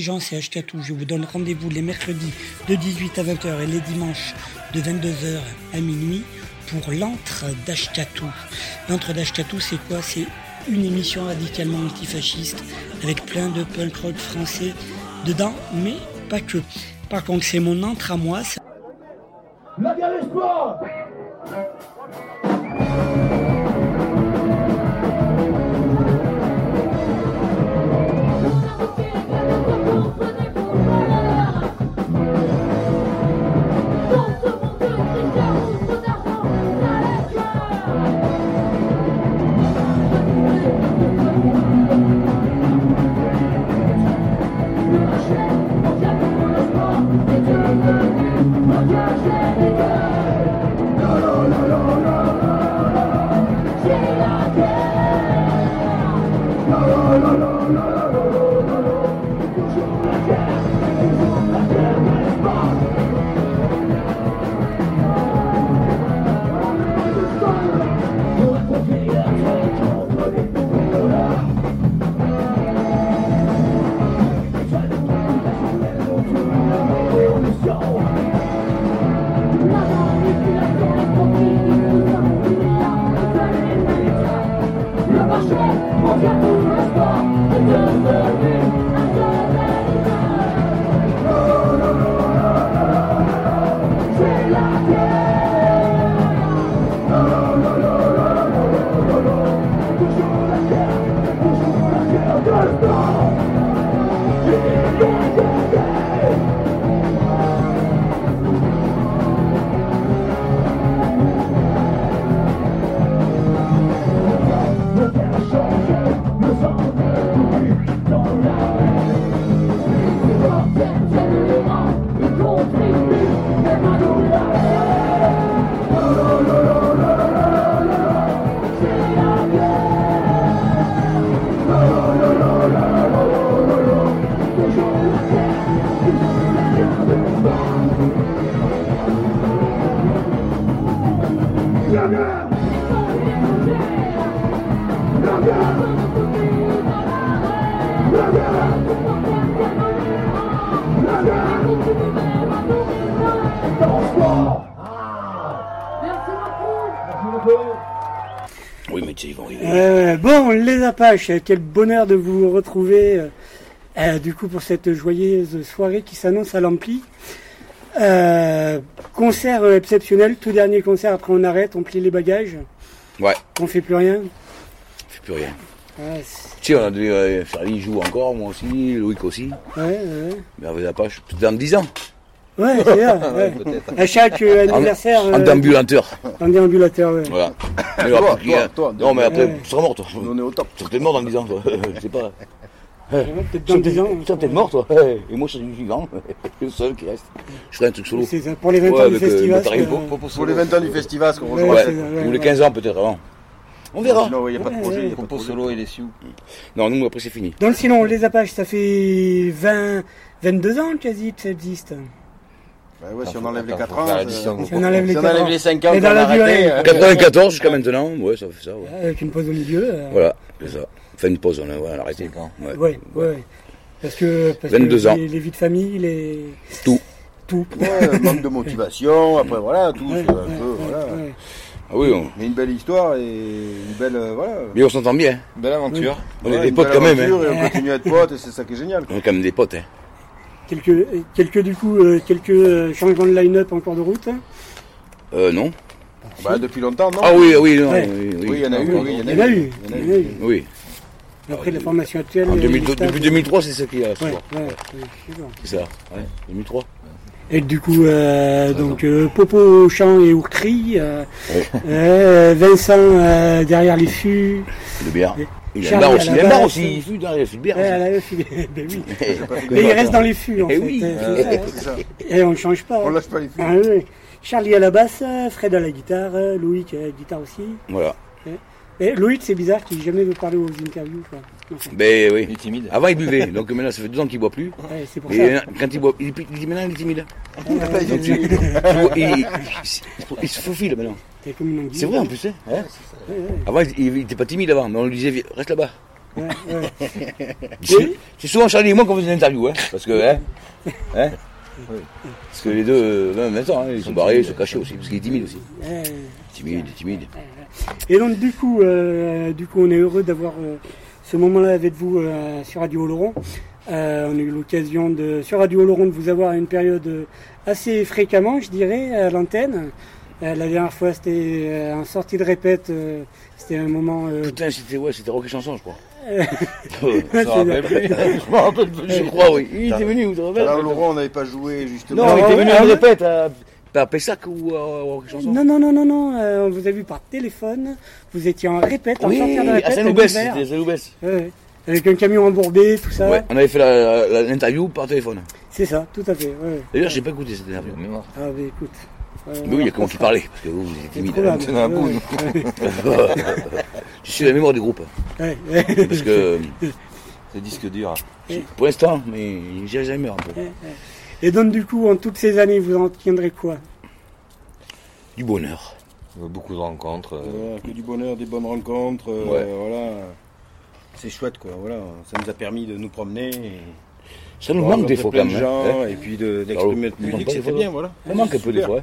C'est. Je vous donne rendez-vous les mercredis de 18 à 20h et les dimanches de 22h à minuit pour l'antre d'Ashkatou. L'antre d'Ashkatou, c'est quoi? C'est une émission radicalement antifasciste avec plein de punk rock français dedans, mais pas que. Par contre, c'est mon antre à moi. Quel bonheur de vous retrouver euh, euh, du coup pour cette joyeuse soirée qui s'annonce à l'Ampli. Euh, concert exceptionnel, tout dernier concert, après on arrête, on plie les bagages, Ouais, on fait plus rien. on fait plus rien. Ouais, Tu sais, on a dû, euh, Charlie joue encore, moi aussi, Loïc aussi. ouais, ouais. Mais avec peut-être dans 10 ans. Ouais, c'est ça. ouais. Peut-être. À chaque euh, anniversaire. En, euh, en déambulateur. En déambulateur, ouais. Voilà. Mais Toi, après, toi, qui- toi, non, mais après, ouais. tu seras mort, toi. On est au top. Tu seras peut-être mort dans 10 ans, toi. Je sais pas. Peut-être dans 10 ans. Tu seras peut-être mort, toi. Et moi, je suis vivant. Le seul qui reste. Je ferai un truc solo. C'est ça, pour les 20 Ouais, ans du euh, festival. euh, pour- les 20 ans du festival, ce qu'on rejoint. Ouais, c'est ou les ouais. 15 ans, peut-être avant. On verra. Non, il n'y a pas de projet. Il y a pas de Compo solo et les Sioux. Non, nous, après, c'est fini. Donc sinon, les Apaches, ça fait 20, 22 ans quasi que ça existe. Bah ouais, si on enlève les attends, 4 faut ans. euh. Si on enlève les Si on enlève ans. les 5 ans Et qu'on dans a la arrêté. durée. euh, 94 jusqu'à maintenant. Ouais, ça fait ça. Ouais. Avec une pause au milieu. euh, Voilà, c'est ça. Fait une pause, on a, ouais, on a arrêté. Ouais. Ouais, ouais. Parce que, parce 22 que ans. Les, les vies de famille, les. Tout. Tout. Ouais, manque de motivation, après voilà, tout. Ouais, c'est un ouais, peu, ouais, voilà. ouais. Ah oui, on... Mais une belle histoire et une belle. euh, voilà. mais on s'entend bien. Belle aventure. On est des une potes belle quand même. aventure Hein. Et on continue à être potes et c'est ça qui est génial. On est quand même des potes. Hein. Quelques, quelques, du coup, euh, quelques euh, changements de line-up en cours de route. Euh, non. Bah, depuis longtemps, non Ah oui, oui, non, Ouais. oui, oui. Oui, il y en a eu. oui, Il y en a eu. Il y en a il y en a eu. Oui. Après la formation actuelle. En 2002 les stages, depuis 2003, c'est ça qui a. Ouais, ce ouais, soir. ouais, c'est ça. Ouais. 2003. Et du coup, euh, donc euh, Popo, Chant et Ourcry, euh, Ouais. euh, Vincent euh, derrière les fûts. Le bière. Et Il a à aussi. la Il a bar basse. aussi. Il fut dans les. Eh, Mais il reste dans les fûts en Eh fait. euh, Euh, ça. Et on ne change pas. On hein. lâche pas les filles. Ah. Charlie à la basse, Fred à la guitare, euh, Loïc à la guitare aussi. Voilà. Et Loïc, c'est bizarre qu'il jamais veut parler aux interviews. Quoi. Ben oui. Il est timide. Avant, il buvait. Donc maintenant, ça fait deux ans qu'il boit plus. ouais, c'est pour Et ça. euh, quand il boit, il, il dit maintenant, il est timide. Il, il- il se faufile maintenant. C'est comme une anguille. C'est vrai en plus. Hein. Ouais, ouais. Avant, il, il était pas timide avant, mais on lui disait, reste là-bas. C'est souvent Charlie et moi qu'on faisait une interview, hein, parce que, hein, hein, parce que les deux, euh, même maintenant, hein, ils sont barrés, ils se cachaient aussi, parce qu'il est timide aussi. Timide, timide. Et donc du coup, euh, du coup, on est heureux d'avoir euh, ce moment-là avec vous euh, sur Radio Oloron. Euh, on a eu l'occasion de sur Radio Oloron de vous avoir à une période euh, assez fréquemment, je dirais, à l'antenne. Euh, la dernière fois, c'était euh, en sortie de répète. euh, c'était un moment. euh, Putain, c'était, ouais, c'était Rock et Chanson, je crois. euh, je m'en rappelle plus. Je m'en rappelle plus, je crois, oui. Il était venu, vous te rappelez Alors, Laurent, on n'avait pas joué justement. Non, il était venu à ouais répète, à, à Pessac ou à Rock et Chanson. non, non, non, non, non. euh, on vous a vu par téléphone. Vous étiez en répète, en Oui, sortie de à répète. Saint-Loubès, l'hiver. c'était Saint-Loubès. Ouais. Avec un camion embourbé, tout ça. Ouais, on avait fait l'interview par téléphone. C'est ça, tout à fait. ouais. D'ailleurs, j'ai pas écouté cette interview. Mémoire. Ah, mais écoute. Euh, Mais oui, il y a comment qui parlait, parce que vous, vous êtes C'est timide. C'est un bout. Je suis la mémoire du groupe. Parce que, C'est disque dur. pour l'instant, mais j'ai jamais un peu. Et donc, du coup, en toutes ces années, vous en tiendrez quoi? Du bonheur. Beaucoup de rencontres. euh, que du bonheur, des bonnes rencontres. euh, Ouais. Voilà. C'est chouette, quoi. Voilà. Ça nous a permis de nous promener. et Ça nous de manque des fois quand de même. gens, hein. et puis de- d'exprimer des c'était fois. bien, voilà. Ça manque un peu des fois.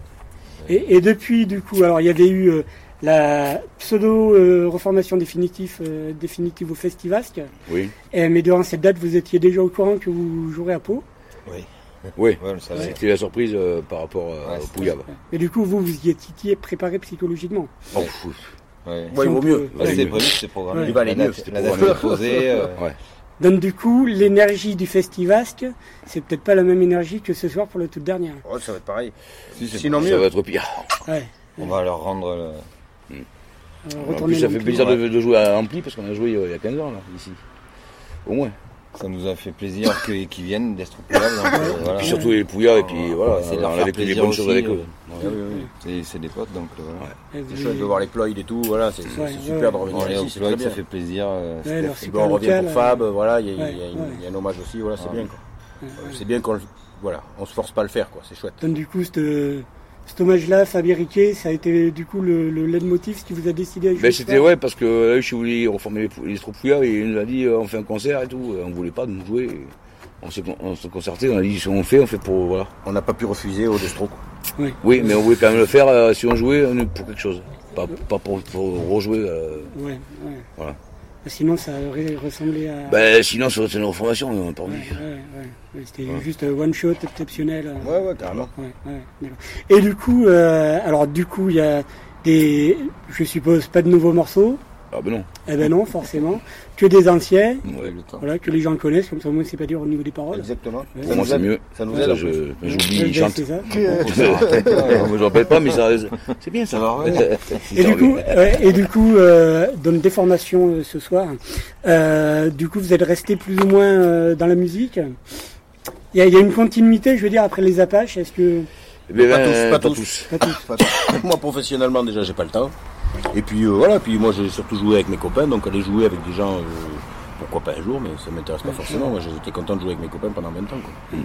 Et, et depuis, du coup, alors, il y avait eu euh, la pseudo-reformation définitive, euh, définitive au Festivasque. Oui. Et, mais durant cette date, vous étiez déjà au courant que vous jouerez à Pau. Oui. Oui. Ouais. C'était la surprise euh, par rapport euh, Ouais, au Pouillab. Et du coup, vous, vous y étiez préparé psychologiquement. Oh, fou. Ouais. Ouais, Si il on vaut peut- mieux. Allez, C'était prévu, c'était programmé. Ouais. Il va aller La mieux, c'était La Donc, du coup, l'énergie du Festivasque, c'est peut-être pas la même énergie que ce soir pour la toute dernière. Oh, ça va être pareil. si, Sinon pas- Ça mieux. va être pire. Ouais. On va leur rendre. le- Euh, En retourner plus, ça fait plaisir de, de jouer à Ampli parce qu'on a joué euh, il y a 15 ans, là, ici. Au moins. Ça nous a fait plaisir qu'ils viennent d'être euh, Et voilà. puis surtout les Pouillards, et puis voilà, de on leur a faire vécu des plaisir bonnes choses aussi, avec euh, eux. ouais, C'est c'est des potes, donc euh, voilà. C'est chouette de voir les Ployd et tout. Voilà, c'est c'est Ouais, super ouais. de revenir les ici. C'est ça fait plaisir. euh, bon, on revient local, pour Fab, euh, voilà, il y, a- ouais, il y a une- ouais. il y a un hommage aussi, voilà, c'est Ouais. bien quoi. Ouais, ouais. C'est bien qu'on voilà, on se force pas à le faire quoi, c'est chouette. Donc, du coup, cet, cet hommage-là, Fabien Riquet, ça a été du coup le, le leitmotiv, ce qui vous a décidé à jouer Ben, c'était ouais, parce que là, je voulais reformer les, pou- les troupes Pouillards et il nous a dit euh, on fait un concert et tout. Et on voulait pas nous jouer. On s'est, on s'est concerté, on a dit si on fait, on fait pour. Voilà. On n'a pas pu refuser au Destro. quoi. Oui, mais on voulait quand même le faire euh, si on jouait on pour quelque chose. Pas, pas pour, pour rejouer. euh, Ouais, ouais. voilà. Sinon, ça aurait ressemblé à. Ben, sinon, ça aurait été une reformation. Ouais, ouais, ouais. C'était juste euh, one shot exceptionnel. euh. Ouais, ouais, carrément. Et du coup, euh, alors du coup, il y a des, je suppose, pas de nouveaux morceaux? Ah ben non. Eh ben non, forcément. Que des anciens. Ouais. Voilà, que les gens connaissent, comme ça au moins c'est pas dur au niveau des paroles. Exactement. Ouais. Pour moi, c'est mieux. Ça nous aide. J'oublie, Ouais, il chante. c'est ça. Moi, je rappelle pas, mais ça, c'est bien ça. va Et du coup, et du coup, euh, dans des formations euh, ce soir, euh, du coup, vous êtes resté plus ou moins euh, dans la musique. Il y, a, il y a une continuité, je veux dire, après les Apaches. Est-ce que Ben, pas ben, tous, pas, pas tous. tous. Pas tous. Pas tous. Moi, professionnellement, déjà, j'ai pas le temps. Et puis euh, voilà, puis moi, j'ai surtout joué avec mes copains, donc aller jouer avec des gens, euh, pourquoi pas un jour, mais ça m'intéresse pas forcément. Moi, j'étais content de jouer avec mes copains pendant 20 ans. Quoi.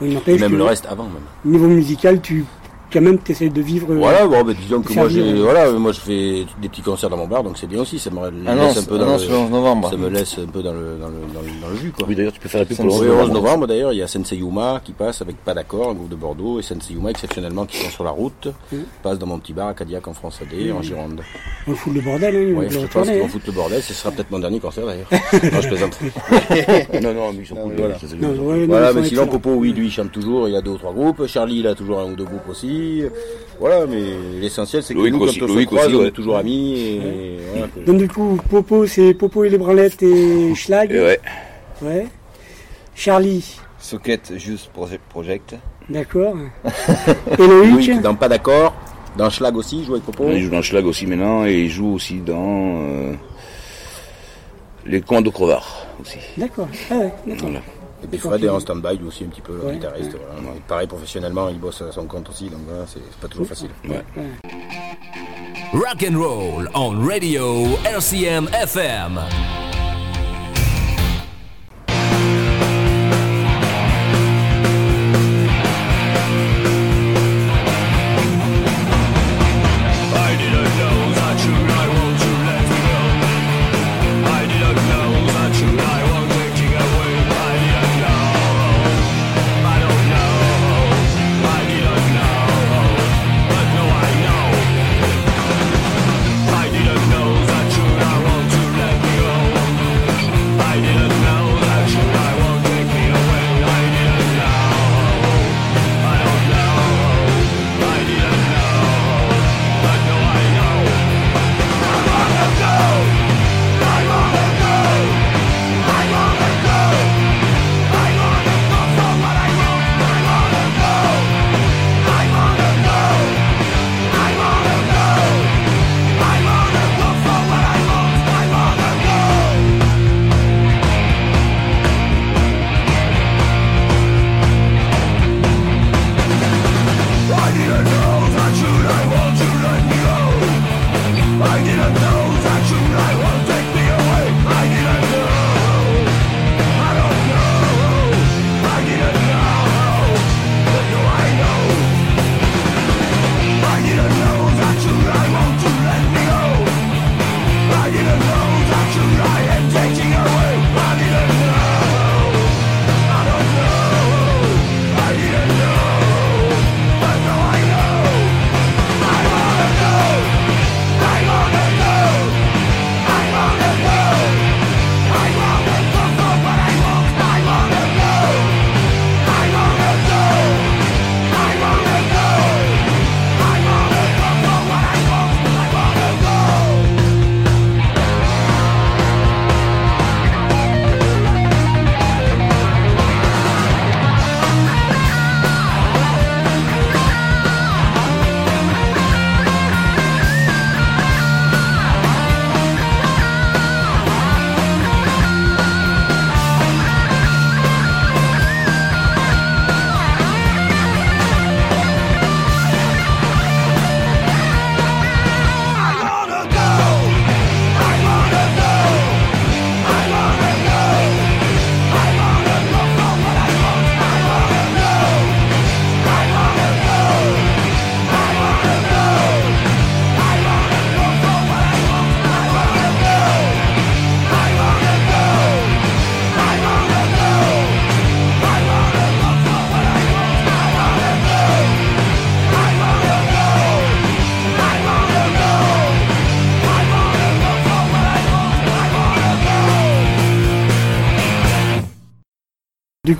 Oui, Et même le reste avant, même. Niveau musical, tu quand même t'essayes de vivre. euh, Voilà, bon, ben, disons que moi, j'ai, euh, voilà, moi, je fais des petits concerts dans mon bar, donc c'est bien aussi. Ça me laisse non, un peu dans non, le, c'est le 11 novembre. Ça me laisse un peu dans le, dans le, dans le, dans le jus, quoi. Oui, d'ailleurs, tu peux faire la pub Oui, pour le 11 le 11 novembre. novembre d'ailleurs, il y a Sensei Yuma qui passe avec Pas d'accord, un groupe de Bordeaux, et Sensei Yuma exceptionnellement qui sont sur la route, passe dans mon petit bar à Cadillac en France AD, en Gironde. On fout le bordel, hein, te je le pense qu'ils retourner. vont hein. foutre le bordel, ce sera peut-être mon dernier concert d'ailleurs. non, je plaisante. Non, non, mais ils sont cool. Voilà, mais sinon. Popo, oui, lui il chante toujours, il a deux ou trois groupes. Charlie, il a toujours un ou deux groupes aussi. Voilà, mais l'essentiel c'est que Loïc nous, aussi, quand on se croise, aussi, on ouais. est toujours amis. Et, voilà, Donc du coup, Popo, c'est Popo et les branlettes et Schlag. Et ouais. Ouais. Charlie, Socket Just Proje- Project. d'accord. et Loïc, Loïc, dans Pas d'accord, dans Schlag aussi, il joue avec Popo. Il joue dans Schlag aussi maintenant et il joue aussi dans euh, les Contes de Crevard aussi. d'accord. Ah ouais, d'accord. Voilà. Et puis Fred est en stand-by, lui aussi un petit peu, le Ouais, guitariste. Voilà. Pareil, professionnellement, il bosse à son compte aussi, donc voilà, c'est pas toujours facile. Ouais. Rock and roll on radio RCM FM.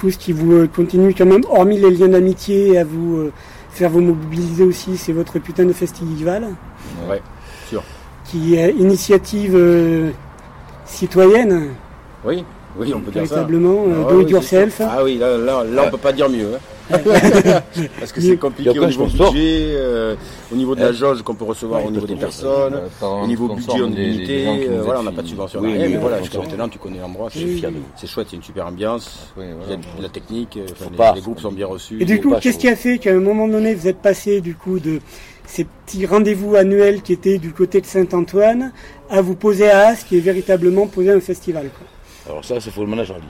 Coup, ce qui vous euh, continue quand même, hormis les liens d'amitié, à vous euh, faire vous mobiliser aussi, c'est votre putain de festival, Ouais, sûr. qui est initiative euh, citoyenne. Oui, oui, on peut dire ça. Véritablement, Ah do it yourself. Ah oui, là, là, là, on peut pas dire mieux. hein. Parce que c'est compliqué Il y a au niveau budget, euh, au niveau de la Ouais. jauge qu'on peut recevoir Ouais, au niveau des personnes, euh, au niveau budget, on est limité, euh, voilà, on n'a pas de subvention, oui, rien, mais voilà, jusqu'à maintenant, tu connais l'endroit, c'est oui. c'est chouette, c'est une super ambiance, il y a de la technique, euh, les, groupes sont bien reçus. Et du coup, qu'est-ce qui a fait qu'à un moment donné, vous êtes passé du coup de ces petits rendez-vous annuels qui étaient du côté de Saint-Antoine à vous poser à As, qui est véritablement poser un festival quoi? Alors ça, c'est faut le ménage Hardy.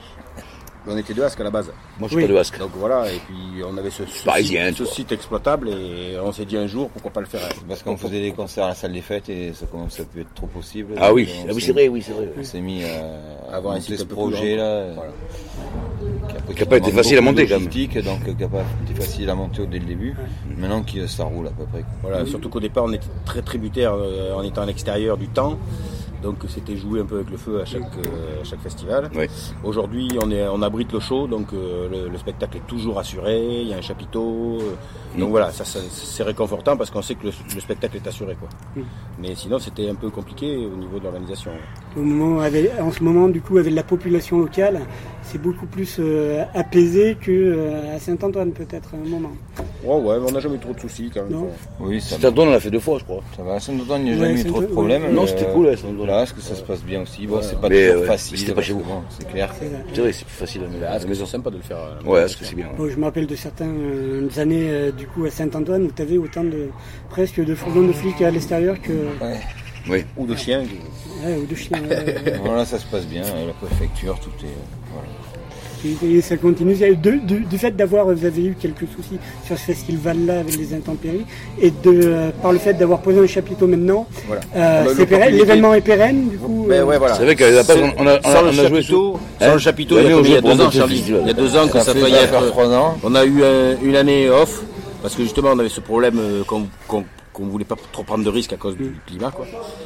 On était de Asque à la base. Moi, je suis pas de Asque. Donc voilà, et puis on avait ce, ce Parisien, site, ce toi. site exploitable et on s'est dit un jour, pourquoi pas le faire. Parce qu'on faisait des concerts à la salle des fêtes et ça commençait à plus être trop possible. Ah oui, ah on oui, s'est- c'est vrai, oui, c'est vrai. On s'est mis à Avoir un ce projet là. euh, Qui Qui a pas été facile à monter, quand même. donc euh, qui a pas été facile à monter dès le début. Maintenant que ça roule à peu près. Voilà, surtout qu'au départ, on était très tributaire euh, en étant à l'extérieur du temps. Donc c'était jouer un peu avec le feu à chaque, euh, à chaque festival. Oui. Aujourd'hui, on, est, on abrite le show, donc euh, le, le spectacle est toujours assuré, il y a un chapiteau. euh, donc Mm. voilà, ça, ça- c'est réconfortant parce qu'on sait que le, le spectacle est assuré. Quoi. Mm. Mais sinon, c'était un peu compliqué au niveau de l'organisation. Au moment, avec- en ce moment, du coup, avec la population locale, c'est beaucoup plus euh, apaisé que euh, à Saint-Antoine peut-être à un moment. Ouais, ouais, mais on n'a jamais eu trop de soucis quand même. Non. Oui, Saint-Antoine, on l'a fait deux fois, je crois. Ça va, à Saint-Antoine, il n'y a Ouais, jamais eu trop de problèmes. ouais. Non, c'était cool, à Saint-Antoine. Est-ce que ça se passe bien aussi? Bon, Ouais. c'est pas Mais, toujours ouais, facile. c'était pas chez vous. C'est clair. C'est vrai, plus facile à Mais mettre. à Asque, c'est sympa de le faire. euh, Ouais, est-ce que c'est bien. ouais. Bon, je me rappelle de certaines euh, années euh, du coup à Saint-Antoine où tu avais autant de presque de fourgons de flics à l'extérieur que Ouais. Oui. Ou de chiens. ouais, ou de chiens. Voilà, ça se passe bien. La préfecture, tout est. Et, et ça continue. De- de- du fait d'avoir, vous avez eu quelques soucis sur ce festival-là avec les intempéries, et de euh, par le fait d'avoir posé un chapiteau maintenant, Voilà. euh, l'événement est pérenne. Du coup, Mais euh, ouais, voilà. C'est vrai qu'à la base, on a, on a, on joué sous- sans Hein le chapiteau, il y a, il y a deux ans, Charlie. Il y a deux ans que ça, Ça faillit être. On a eu un- une année off parce que justement on avait ce problème euh, qu'on qu'on qu'on voulait pas trop prendre de risques à cause du climat quoi.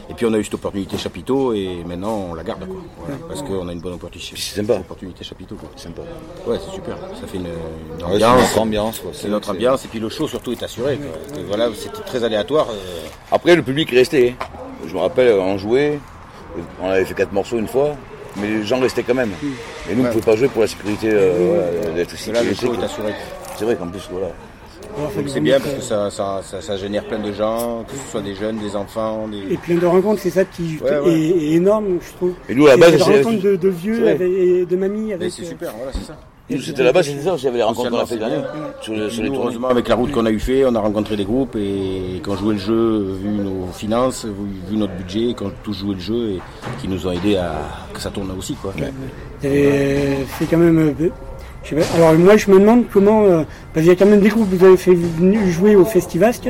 Et puis on a eu cette opportunité chapiteau et maintenant on la garde quoi. Voilà, parce qu'on a une bonne opportunité. c'est sympa. Opportunité chapiteau quoi. Sympa. Ouais c'est super. Ça fait une, une Ouais, c'est ambiance. notre ambiance. quoi. C'est notre ambiance et puis le show surtout est assuré. quoi. Que voilà c'était très aléatoire. euh, Après, le public est resté. hein. Je me rappelle, on jouait, on avait fait quatre morceaux une fois, mais les gens restaient quand même. Et nous, on ne pouvait pas jouer pour la sécurité euh, voilà, d'être Là le show est assuré. C'est vrai qu'en plus, voilà. C'est bien parce que ça, ça, ça, ça génère plein de gens, que ce soit des jeunes, des enfants, des. Et plein de rencontres, c'est ça qui Ouais, ouais. Est, est énorme, je trouve. Et nous, à la C'est base, des c'est- rencontres de, de c'est vieux avec- et de mamies Mais avec. c'est euh, super, voilà, c'est ça. Nous, c'était là-bas, c'était ça, j'avais les rencontres qu'on a fait l'année. c'est Sur, le- sur Nous, les tournées. heureusement, avec la route qu'on a eu fait, on a rencontré des groupes et qui ont joué le jeu, vu nos finances, vu, vu notre budget, qui ont tous joué le jeu et qui nous ont aidés à que ça tourne aussi. Quoi. Vous avez fait quand même. Je sais pas, alors moi je me demande comment. euh, parce qu'il y a quand même des groupes que vous avez fait jouer au Festivasque,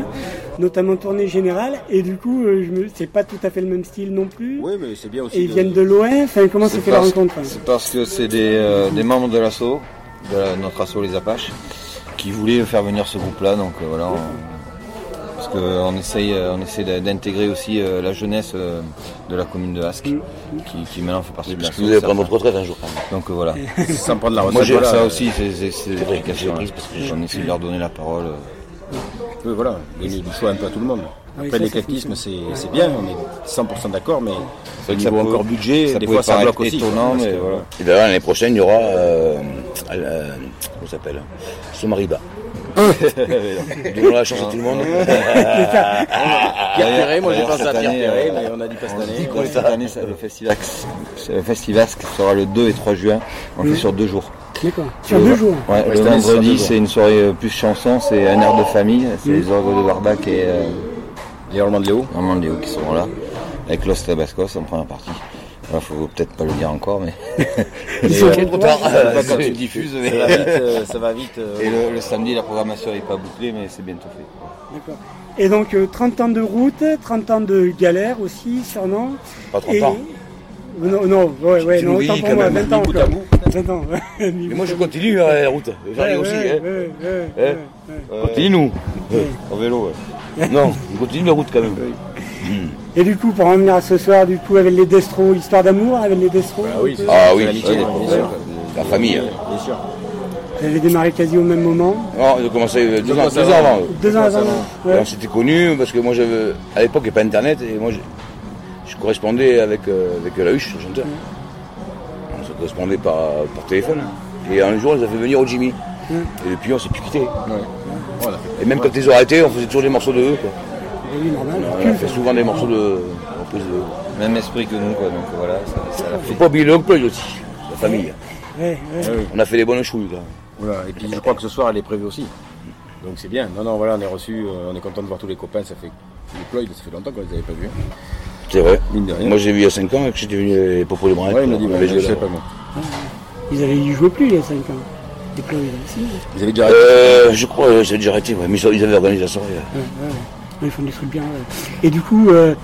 notamment tournée générale, et du coup euh, je me, c'est pas tout à fait le même style non plus. Oui, mais c'est bien aussi. Et ils viennent de loin. Enfin comment s'est C'est fait la rencontre hein C'est parce que c'est des, euh, des membres de l'assaut, de la- notre assaut Les Apaches, qui voulaient faire venir ce groupe-là. Donc euh, voilà, on- parce qu'on essaye, on essaie d'intégrer aussi la jeunesse de la commune de Asque, qui, qui maintenant fait partie de que vous allez prendre votre retraite un jour. quand même. Donc euh, voilà. Sans prendre la retraite. Moi j'ai voilà, ça euh, aussi, c'est c'est- c'est vrai, l'explication, j'ai pris parce que j'ai- On essaie de leur donner la parole. euh. Oui, voilà, donner du choix un peu à tout le monde. Oui, Après, ça, l'éclectisme, c'est c'est bien, on est 100% d'accord, mais C'est au niveau peut- encore budget, ça des fois ça bloque aussi. étonnant, mais voilà. Et d'ailleurs, l'année prochaine, il y aura. Euh, euh, comment ça s'appelle Somariba. Donnons la chance à tout le monde. Pierre Perret, moi j'ai pensé à Pierre Perret, euh, mais on a dit pas cette On année. dit cette année, le festival, le festival sera le 2 et 3 juin. On le fait sur deux jours. D'accord. Sur Le- deux jours. Ouais, le vendredi, c'est une soirée euh, plus chanson, c'est un air de famille. C'est les orgues de Warbac et euh, Les Ormands de Léo. Armand Léo qui seront là, avec Los Tabascos en première partie. Il faut peut-être pas le dire encore, mais. Ils sont euh, trop tard. quand tu Ça le diffuses, va mais. vite, euh, ça va vite. euh, Et le, le samedi, la programmation n'est pas bouclée, mais c'est bientôt fait. D'accord. Et donc euh, 30 ans de route, 30 ans de galère aussi, sûrement. Pas 30 Et- ans. Non, non, ouais, ouais, tu non, autant pour quand moi, même, 20 ans encore. bout. 20 ans. Mais moi, je continue à la route. J'arrive Ouais, aussi. ouais, hein. ouais, ouais, Hein ouais, ouais. Continue-nous. En vélo, ouais. Non, on continue la route quand même. Et du coup, pour en venir à ce soir, du coup, avec les Destro, histoire d'amour avec les Destro. Ah oui, Ah oui, l'amitié. La famille. hein. Bien sûr. Vous avez démarré quasi au même moment. Non, ils ont commencé euh, deux, Deux ans, ans deux ans avant. avant. eux. Deux ans avant. Ouais. on s'était connus parce que moi j'avais. À l'époque il n'y avait pas internet et moi je, je correspondais avec, euh, avec la Huche, le chanteur. On se correspondait par, par téléphone. Et un jour ils ont fait venir au Jimmy. Et depuis on s'est plus quitté. Et même quand ils ont arrêté, on faisait toujours des morceaux de eux. Quoi. Oui, normal. A fait souvent des morceaux de de. Même esprit que nous, quoi. Donc voilà, ça, ça l'a Faut fait. pas oublier le Plug aussi, la famille. Ouais, ouais. On a fait des bonnes chouilles là. Voilà, et puis je crois que ce soir elle est prévue aussi. Donc c'est bien. Non, non, voilà, on est reçu, euh, on est content de voir tous les copains. Ça fait les Ployd, ça fait longtemps qu'on les avait pas vus. C'est vrai. Mine de rien. Moi j'ai vu il y a 5 ans que j'étais venu les Popos les. Ouais, il m'a dit, je sais pas moi. Ils avaient y joué plus il y a 5 ans. Les si. Ils avaient déjà arrêté. Euh, je crois, euh, j'ai déjà arrêté, ouais, mais ils ils avaient organisé la soirée. là. ouais, ouais. Ils font des trucs bien. ouais. Et du coup, euh,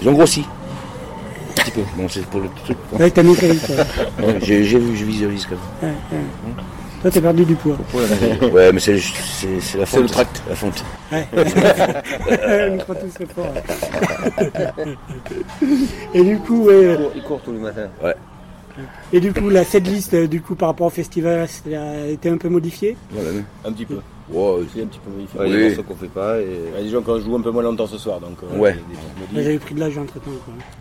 Ils ont grossi. Un petit peu. Bon, c'est pour le truc. quoi. ouais, t'as vite. Ouais, Ouais, j'ai j'ai vu, je visualise quand même. ouais. Toi, t'as perdu du poids. Ouais, mais c'est c'est- c'est la C'est fonte. le tract. La fonte. Ouais. On croit tous très fort. Et du coup, ouais, Il court tous les matins. Ouais. et du coup, la setlist, euh, du coup, par rapport au festival, ça a été un peu modifiée? Voilà, Un petit peu. Ouais, C'est un petit peu modifié. Ouais, Oui. Qu'on fait pas. Et... Ouais, disons qu'on joue un peu moins longtemps ce soir, donc. euh, Ouais. modifs. J'avais pris de l'âge entre temps.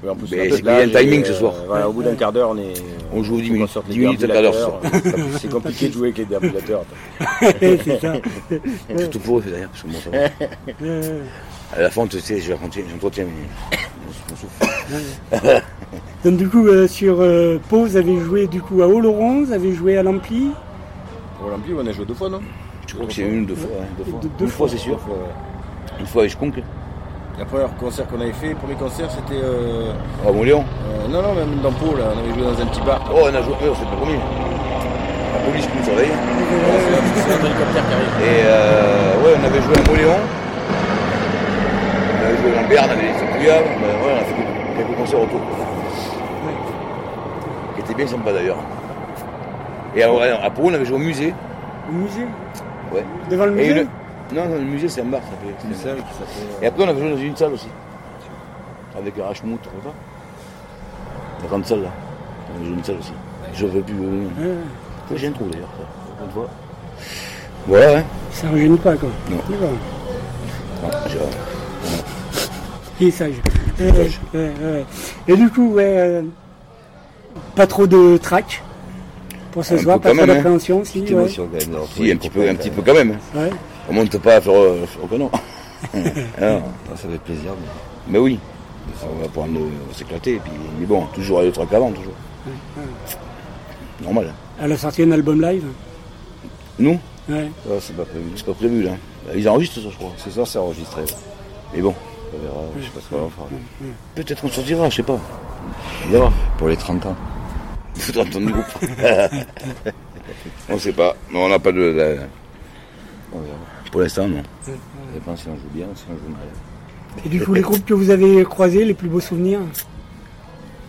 Quoi. En plus, Mais un peu c'est de qu'il y a un timing ce euh, soir. Voilà, au bout d'un quart d'heure, on est. On joue 10 faut qu'on minutes. sorte les 10 minutes, un quart d'heure. C'est compliqué de jouer avec les déambulateurs. c'est ça. C'est tout pour eux d'ailleurs, parce que moi ça va. À la fonte, tu sais, j'entretiens mon souffle. Donc du coup, euh, sur euh, Pau, vous avez joué du coup à Oloron, vous avez joué à l'Ampli. Pour l'Ampli, on a joué deux fois, non? Je crois que c'est une ou deux fois. deux fois. Deux- deux Une fois, c'est sûr. Deux fois, ouais. Une fois à Ishkonk, La première concert qu'on avait fait, le premier concert, c'était. Euh, à Montléon. euh, non, non, même dans Pau, là, on avait joué dans un petit bar. Oh, on a joué, ouais, c'est pas le premier. La police qui nous surveille. C'est un hélicoptère qui arrive. Et euh, ouais, on avait joué à Montléon. On avait joué dans Berne, on avait fait Pouillave. Ben, ouais, on a fait quelques, concerts autour. Qui était bien sympa d'ailleurs. Et à Pau, on avait joué au musée. Au musée? Ouais. Devant le musée Non, non, le musée c'est un bar, ça fait. Une salle qui s'appelle. Et après, on avait joué dans une salle aussi. Avec Rachmout, tu vois pas La grande salle là. On avait joué une salle aussi. Je veux plus. Euh... Ouais, J'ai un trou d'ailleurs, ça. Une fois. Voilà, hein. Ça ne rajeunit pas quoi. Non. Non, j'ai- Il est sage. Et du coup, ouais, euh, pas trop de track pour ce Un soir, pas trop hein. d'appréhension, si. Petite Ouais. émotion quand même. Si, un petit peu, un petit peu quand même. hein. On monte pas à euh, au canon. Ça fait plaisir. mais- oui, on va pouvoir nous- s'éclater. Puis, mais bon, toujours à trois qu'avant, toujours. Normal. hein. Elle a sorti un album live. Nous? Ouais. Ah, c'est pas prévu. C'est pas prévu là. Ils enregistrent ça, je crois. Ce soir, c'est enregistré. Mais bon, On verra. Je sais pas ce qu'on va faire. peut-être qu'on sortira, je sais pas. Pour les 30 ans. Il faudra attendre du groupe. on sait pas. Non, on n'a pas de. de- On verra. Pour l'instant, non. Ça dépend si on joue bien ou si on joue mal. Et du coup, les groupes que vous avez croisés, les plus beaux souvenirs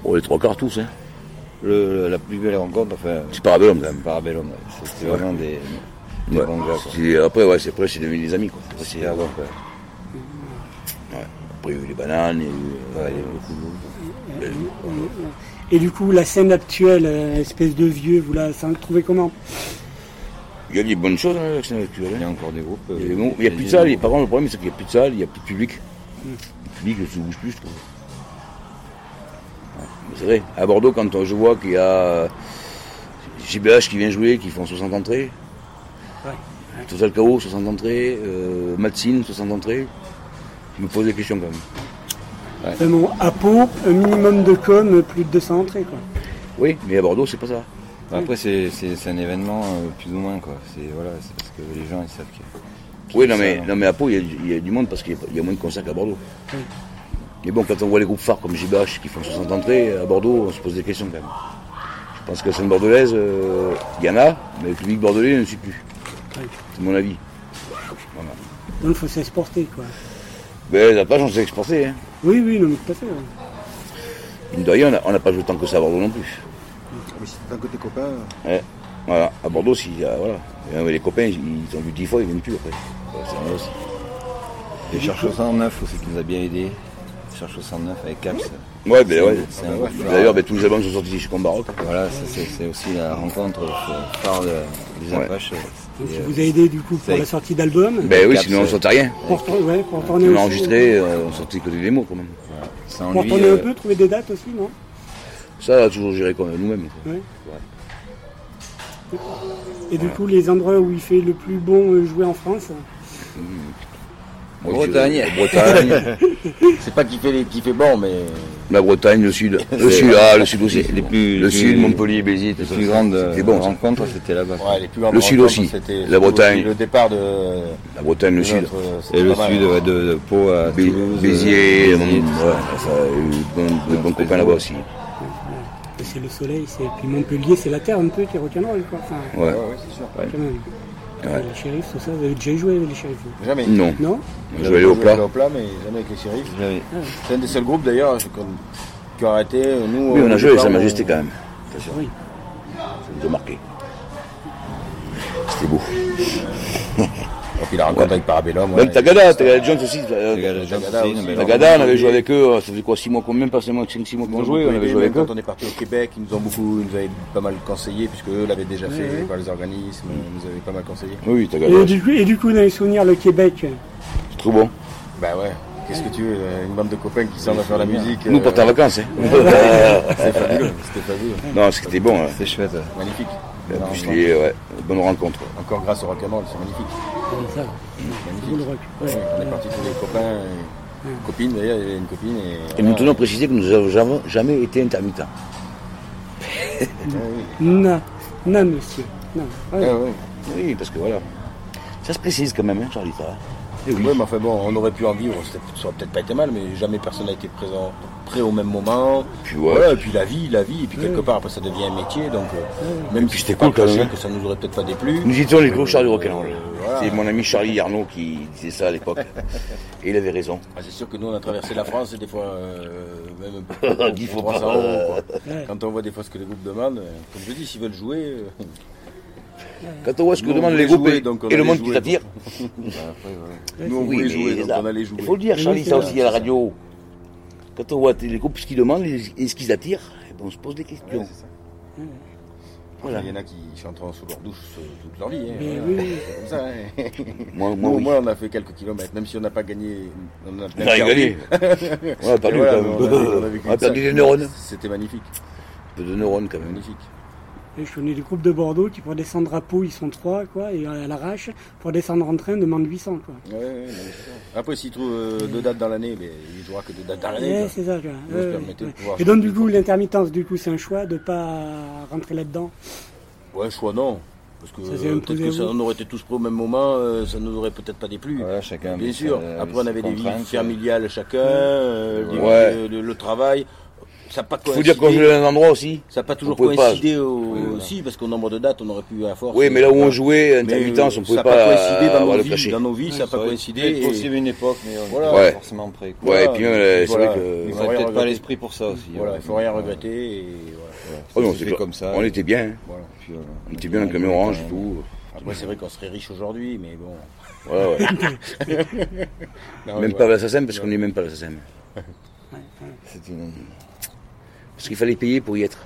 Oh, les trois quarts tous, hein. Le, la plus belle rencontre, enfin, C'est Parabellum quand même. Parabellum, ouais. Ouais. vraiment des, des Ouais. bons gars. Quoi. C'est- Après, ouais, c'est après, c'est devenu des amis, quoi. Après, C'est c'est- avant, quoi. ouais. Après, il y a eu les bananes, il y a eu. Ouais, il y a eu le coup. Et du coup, la scène actuelle, euh, espèce de vieux, vous la ça, trouvez comment? Il y a des bonnes choses hein, avec cette actuelle. Il y hein. a encore des groupes. euh, Il y a, plus de salles. et Par contre, le problème, c'est qu'il n'y a plus de salles, il n'y a plus de public. Le public ne se bouge plus, je trouve. Ouais, C'est vrai. À Bordeaux, quand euh, je vois qu'il y a euh, JBH qui vient jouer, qui font 60 entrées. Total KO, 60 entrées. Euh, Matsine, 60 entrées. Je me pose des questions quand même. Bon, à Pau, un minimum de com, plus de 200 entrées quoi. Oui, mais à Bordeaux, c'est pas ça. Après, c'est c'est- c'est un événement euh, plus ou moins, quoi. C'est voilà, c'est parce que les gens, ils savent qu'il y a- Oui, non ça, mais, non. non, mais à Pau, il y, a du- il y a du monde parce qu'il y a- il y a moins de concerts qu'à Bordeaux. Oui. Mais bon, quand on voit les groupes phares comme JBH qui font 60 entrées, à Bordeaux, on se pose des questions quand même. Je pense que la scène bordelaise, euh, il y en a, mais le public bordelais ne suit plus. Oui. C'est mon avis. Voilà. Donc il faut s'exporter quoi. Mais la page, on s'est exporté. Hein. Oui, oui, non, mais tout à fait. ouais. Mine de rien, on n'a pas joué tant que ça à Bordeaux non plus. Mais si d'un côté copain, Ouais. Voilà. À Bordeaux, si, euh, voilà. Et, euh, les copains, ils, ils ont vu 10 fois, ils viennent plus après. Voilà, c'est aussi. Les chercheurs 109 aussi qui nous a bien aidés. sur 69 avec Caps. Ouais, ben ouais. C'est un groupe D'ailleurs, ben, tous les albums sont sortis chez Combaroc. Voilà, c'est aussi la rencontre euh, phare de- des Ouais. Apaches. Donc, euh, vous a aidé du coup pour la sortie d'album. Ben oui, sinon on euh, sortait rien. Pour, tourner- ouais, pour tourner On a enregistré, euh, on sortait que des démos quand même. Pour tourner un euh, peu, trouver des dates aussi, non? Ça, on a toujours géré quand même nous-mêmes. Ouais. Et du coup, les endroits où il fait le plus bon jouer en France? Moi, Bretagne. Bretagne. C'est pas qu'il fait, fait bon, mais. La Bretagne, le Sud. Le Sud, ah, le Sud aussi. Les plus, le Sud, Montpellier, Béziers, tout Les plus grandes bon, rencontres, c'était là-bas. Ouais, les plus grandes Le Sud aussi. c'était- La Bretagne. Le départ de. La Bretagne, le Sud. euh, Et le sud ouais, de, de Pau à Bé- Toulouse. Béziers, euh, euh, Béziers, ouais, ça a eu de bons, copains là-bas aussi. Et C'est le soleil, c'est puis Montpellier, c'est la terre un peu qui est rock'n'roll quoi. Enfin, Ouais. Ouais, ouais, c'est sûr. Ouais. quand même. Ouais. Les shérifs, tout ça, vous avez déjà joué avec les shérifs vous Jamais. Non. Non Je vais aller au plat. au plat, mais jamais avec les shérifs. Jamais. C'est un des seuls groupes d'ailleurs qui a arrêté. Nous, Oui, on a joué avec Sa on- Majesté quand même. Oui. Ça nous a marqué. C'était beau. Et puis la rencontre avec Parabellum. Même ouais. Tagada, Tagada Jones aussi. euh, Tagada Jones aussi, Tagada, on avait joué avec eux, ça faisait quoi, 6 mois, même pas 5 mois, 5-6 mois qu'on jouait, on avait joué avec eux. Quand on est parti au Québec, ils nous ont beaucoup, ils nous avaient pas mal conseillé, puisque eux l'avaient déjà fait par les organismes, ils nous avaient pas mal conseillé. Oui, Et Tagada, du, coup, et du coup, dans les souvenirs, le Québec, c'est trop bon. Bah ouais, qu'est-ce que tu veux, euh, une bande de copains qui s'en va faire la musique. Nous, euh, partait en vacances, hein. C'était fabuleux, c'était fabuleux. Non, c'était bon. hein. C'est chouette. Magnifique. En plus, les, ouais. Encore grâce au rock'n'roll, c'est magnifique. Ça, le rock, ouais. Ouais, on est partis tous les copains, et copines d'ailleurs, il y avait une copine. Et, Et nous tenons à préciser que nous n'avons jamais été intermittents. non, non, monsieur. Non. Ouais. Ah ouais. Oui, parce que voilà. Ça se précise quand même, hein, Charlie, Oui, mais enfin bon, on aurait pu en vivre, ça aurait peut-être pas été mal, mais jamais personne n'a été présent, prêt au même moment. Puis ouais. Voilà, et puis la vie, la vie, et puis quelque part après ça devient un métier, donc euh, même si c'était cool, quand même, que ça nous aurait peut-être pas déplu. Nous étions les gros chars du rock'n'roll. voilà. C'est mon ami Charlie Arnaud qui disait ça à l'époque. Et il avait raison. Ah, c'est sûr que nous on a traversé la France et des fois euh, même un peu plus, Qu'il faut 300 pas. euros. quoi. Quand on voit des fois ce que les groupes demandent, euh, comme je dis, s'ils veulent jouer, euh, Quand on voit ce que Nous, demandent les groupes jouer, et, le monde qui jouer. t'attire. nous on Oui, voulait jouer, donc on allait jouer. Il faut le dire, Charlie, ça aussi à la radio. Quand on voit les groupes ce qu'ils demandent et ce qu'ils attirent, eh ben, on se pose des questions. Ouais, c'est ça. Voilà. Il y en a qui chanteront sous leur douche euh, toute leur vie. hein, voilà. oui. C'est comme ça. hein. Moi, moi, Nous, oui. moins, on a fait quelques kilomètres, même si on n'a pas gagné. On a, On a gagné. On a perdu, Voilà, on a vécu- on a vécu On a ça. perdu des neurones. C'était magnifique. Un peu de neurones quand même. Magnifique. Et je connais des groupes de Bordeaux qui, pour descendre à Pau, ils sont trois, quoi, et à l'arrache, pour descendre en train, demandent 800, quoi. Ouais, ouais. Après, s'il trouve euh, deux dates dans l'année, mais il jouera que deux dates dans l'année. Ouais, c'est ça, quoi. Ouais, ouais. Et donc, du coup, l'intermittence, du coup, c'est un choix de pas rentrer là-dedans? Ouais, choix non. Parce que euh, peut-être que ça, on aurait été tous prêts au même moment, euh, ça nous aurait peut-être pas déplu. Voilà, chacun Bien sûr. Après, on avait des vies contraintes, familiales chacun, euh, les- Ouais. le, le travail. Ça n'a pas Il faut dire qu'on jouait à un endroit aussi. Ça n'a pas toujours On pas. coïncidé au... Oui, voilà. aussi, parce qu'au nombre de dates, on aurait pu à force. Oui, mais là où on euh, jouait, intermittence, on euh, pouvait ça a pas coïncidé dans avoir nos vies. Dans nos vies, ça n'a pas coïncidé. et- possible une époque, mais on Voilà. pas forcément prêt. quoi. Ouais, et puis, euh, c'est voilà. vrai que- Il On peut-être pas l'esprit pour ça aussi. Voilà, il faut rien regretter. Et voilà. Oh fait pas- comme ça. On était bien. hein. On était bien dans le camion orange et tout. Après, c'est vrai qu'on serait riche aujourd'hui, mais bon. Ouais, ouais. Non, Même pas voilà. la SACEM parce qu'on n'est même pas la SACEM. C'est une- Parce qu'il fallait payer pour y être.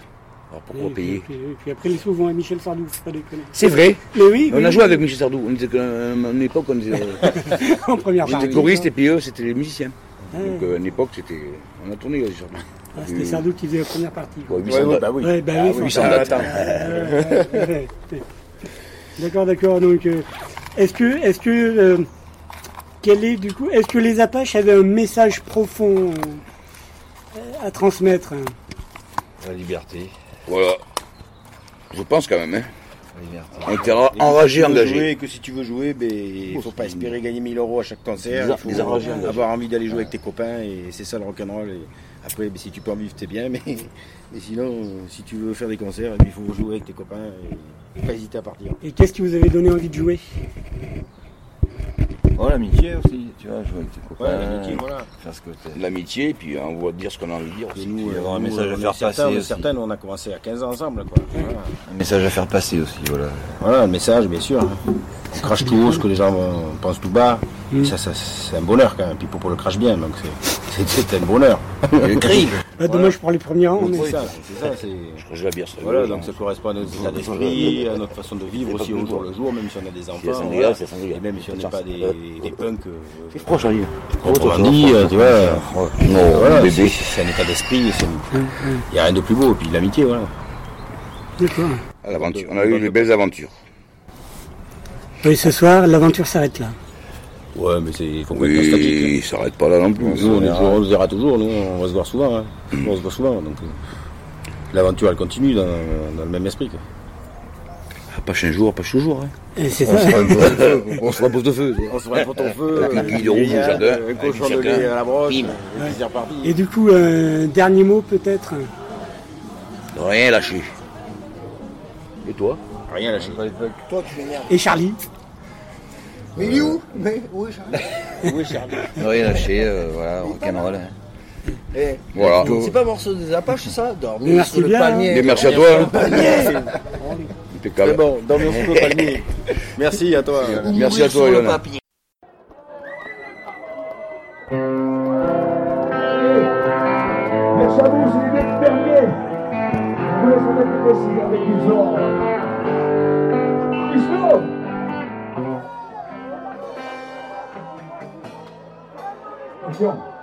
Alors pourquoi Et payer puis, puis- puis après, les sous vont à Michel Sardou, faut pas déconner. C'est vrai. Mais oui, On oui, a joué oui. avec Michel Sardou. On était à une époque, on était, en première on partie. était choristes et puis eux, c'était les musiciens. Ah. Donc euh, à une époque, c'était, on a tourné avec Sardou. Ah, C'était Sardou qui faisait la première partie. quoi. Ouais, 800 Ouais, ouais, dates. bah oui. Ouais, bah Ah. D'accord, d'accord. Donc, euh, est-ce que, est-ce que, euh, quel est du coup, est-ce que les Apaches avaient un message profond euh, à transmettre hein? La liberté. Voilà. Je pense quand même. Hein. La liberté. On était ra- enragés, Si tu veux engagés. jouer, que si tu veux jouer, ben, il faut pas espérer gagner 1000 euros à chaque concert. Il faut des enragés engagés. avoir envie d'aller jouer avec tes copains et c'est ça le rock'n'roll. Et après, ben, si tu peux en vivre, c'est bien. Mais, mais sinon, si tu veux faire des concerts, ben, il faut jouer avec tes copains et, et pas hésiter à partir. Et qu'est-ce qui vous avait donné envie de jouer? Oh, l'amitié aussi, tu vois, jouer avec tes copains. Ouais, l'amitié, voilà. Faire ce que t'es. L'amitié, puis on va dire ce qu'on a envie de dire. aussi. nous, Puis, avoir un nous, message à on est faire certains, passer on est aussi. certains, on a commencé à 15 ans ensemble. Quoi. Voilà. Un message à faire passer aussi, voilà. Voilà, le message, bien sûr. hein. On crache tout haut, ce que les gens euh, pensent tout bas. Et ça, ça, c'est un bonheur quand même. Puis pour le crache bien, donc c'est- c'est c'est un bonheur. Le cri. Bah, dommage pour les premiers rangs. mais- C'est ça, c'est ça. c'est- Je crois que la bière, ça Voilà, donc hein. ça correspond à notre état d'esprit, à notre façon de vivre aussi au jour le jour, même si on a des enfants. sangria, voilà. c'est sangria. Et même si on n'est pas des, des punks. euh, C'est proche, proprement dit, euh, tu vois. Non, voilà, bébé. c'est un état d'esprit. c'est- Il n'y a rien de plus beau. Et puis l'amitié, voilà. D'accord. L'aventure. On a eu de belles aventures. Oui, ce soir, l'aventure s'arrête là. Ouais, mais c'est nostalgique. Oui, il s'arrête pas là non plus. Nous, on, est toujours- on se verra toujours, nous, on va se voir souvent. hein. On se voit souvent, donc euh, l'aventure, elle continue dans, dans le même esprit. quoi. Pas chaque jour, pas chaque jour. Hein. Et c'est On ça. se pause de feu. On se pause de feu. Avec une euh, bille rouge au Un cochon de lait à la broche. Bim. et du coup, un dernier mot peut-être? Rien lâché. Et toi? Rien lâché. Toi, tu m'énerves. Et Charlie? Mais il est où? Mais où est Charlie? Oui, Charlie? Rien lâché, euh, voilà, rock'n'roll. hein. Eh, Voilà. C'est pas morceau des Apaches, ça? Dormir Merci sous le bien, palmier. Et merci à toi. palmier. Impeccable. C'est bon, sous le palmier. Merci à toi. Merci à toi, le vous, c'est les mecs fermiers. Je vous laisse avec Attention.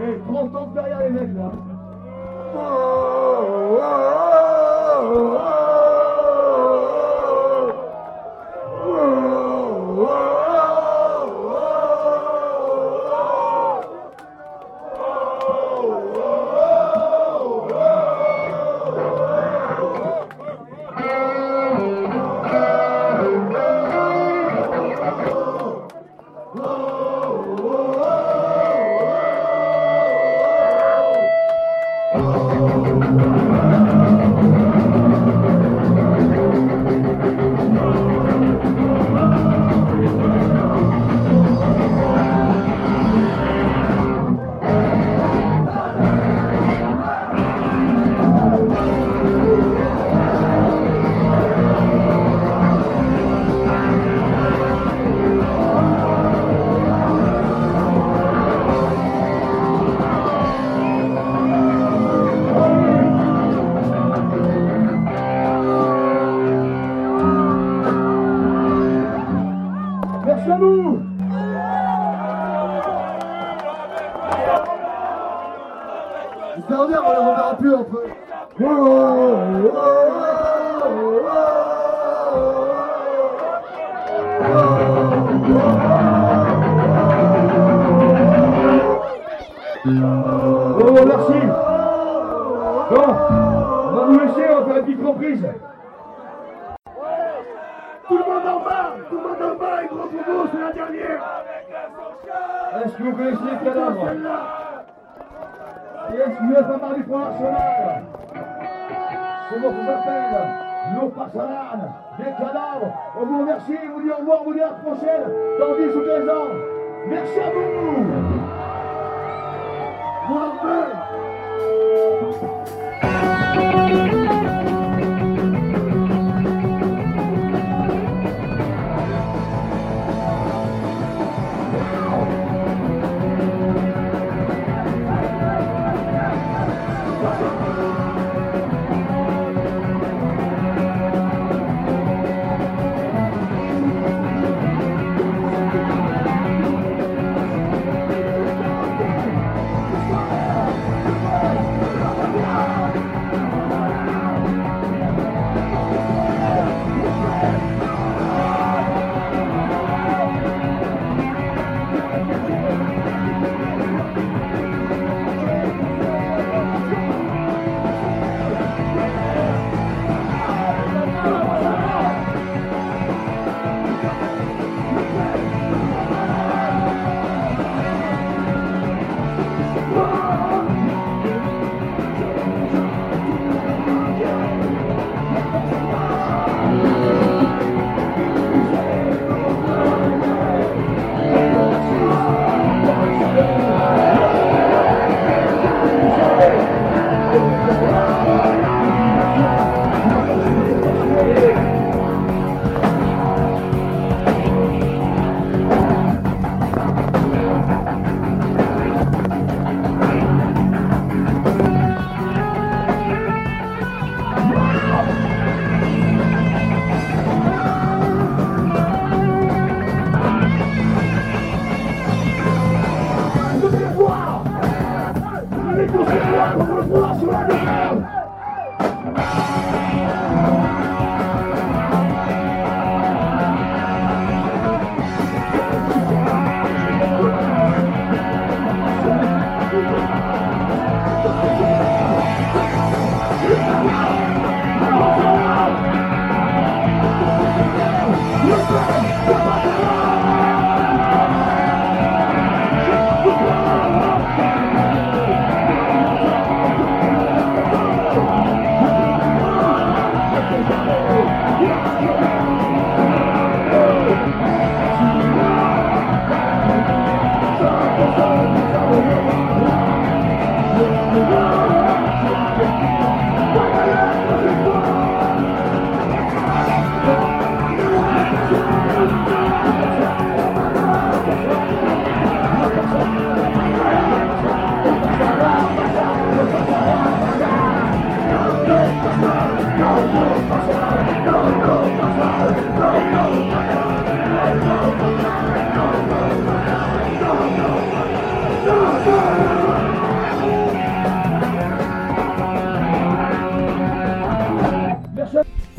Eh, 30 ans derrière les mecs là. Merci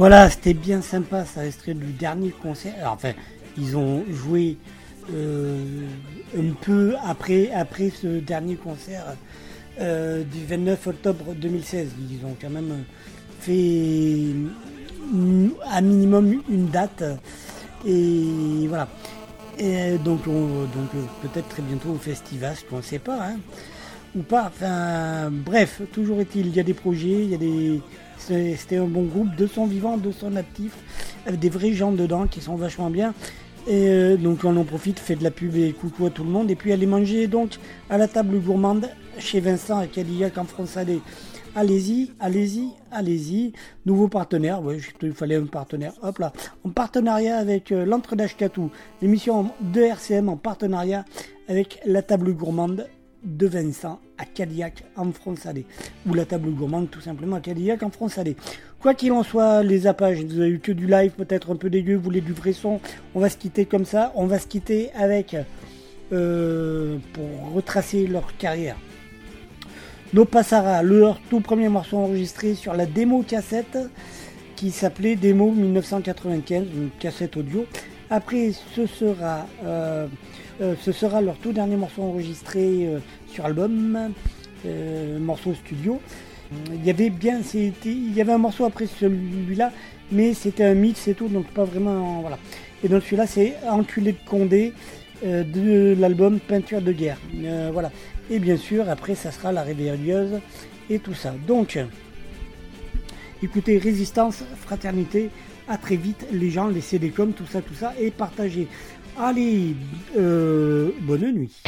Voilà, c'était bien sympa, ça extrait du dernier concert. Enfin, ils ont joué euh, un peu après, ce dernier concert euh, du 29 octobre 2016. Ils ont quand même fait à minimum une date. Et voilà. Et donc, on- donc peut-être très bientôt au festival, on ne sait pas. hein. Ou pas. Enfin, bref, toujours est-il, il y a des projets, il y a des. C'était un bon groupe, de son vivant, de son actif, avec des vrais gens dedans qui sont vachement bien. Et euh, donc on en profite, fait de la pub et coucou à tout le monde. Et puis allez manger donc à la table gourmande chez Vincent à Cadillac en France Salé. Allez-y, allez-y, allez-y. Nouveau partenaire, ouais, il fallait un partenaire. Hop là, en partenariat avec euh, l'Entre d'Ashkatou, l'émission de RCM en partenariat avec la table gourmande de Vincent à Cadillac en Fronsalée, ou la table gourmande tout simplement à Cadillac en Fronsalée. Quoi qu'il en soit, les apaches, vous avez eu que du live, peut-être un peu dégueu, vous voulez du vrai on va se quitter comme ça, on va se quitter avec, euh, pour retracer leur carrière. No Passara, leur tout premier morceau enregistré sur la démo cassette qui s'appelait Démo 1995, une cassette audio. Après, ce sera... Euh, euh, ce sera leur tout dernier morceau enregistré euh, sur album, euh, morceau studio. Il y avait bien, il y avait un morceau après celui-là, mais c'était un mix et tout, donc pas vraiment, voilà. Et donc celui-là, c'est Enculé de Condé de l'album Peinture de guerre, voilà. Et bien sûr, après, ça sera la réveilleuse et tout ça. Donc, écoutez, résistance, fraternité. À très vite, les gens, laissez des coms, tout ça, tout ça, et partagez. Allez, euh, bonne nuit.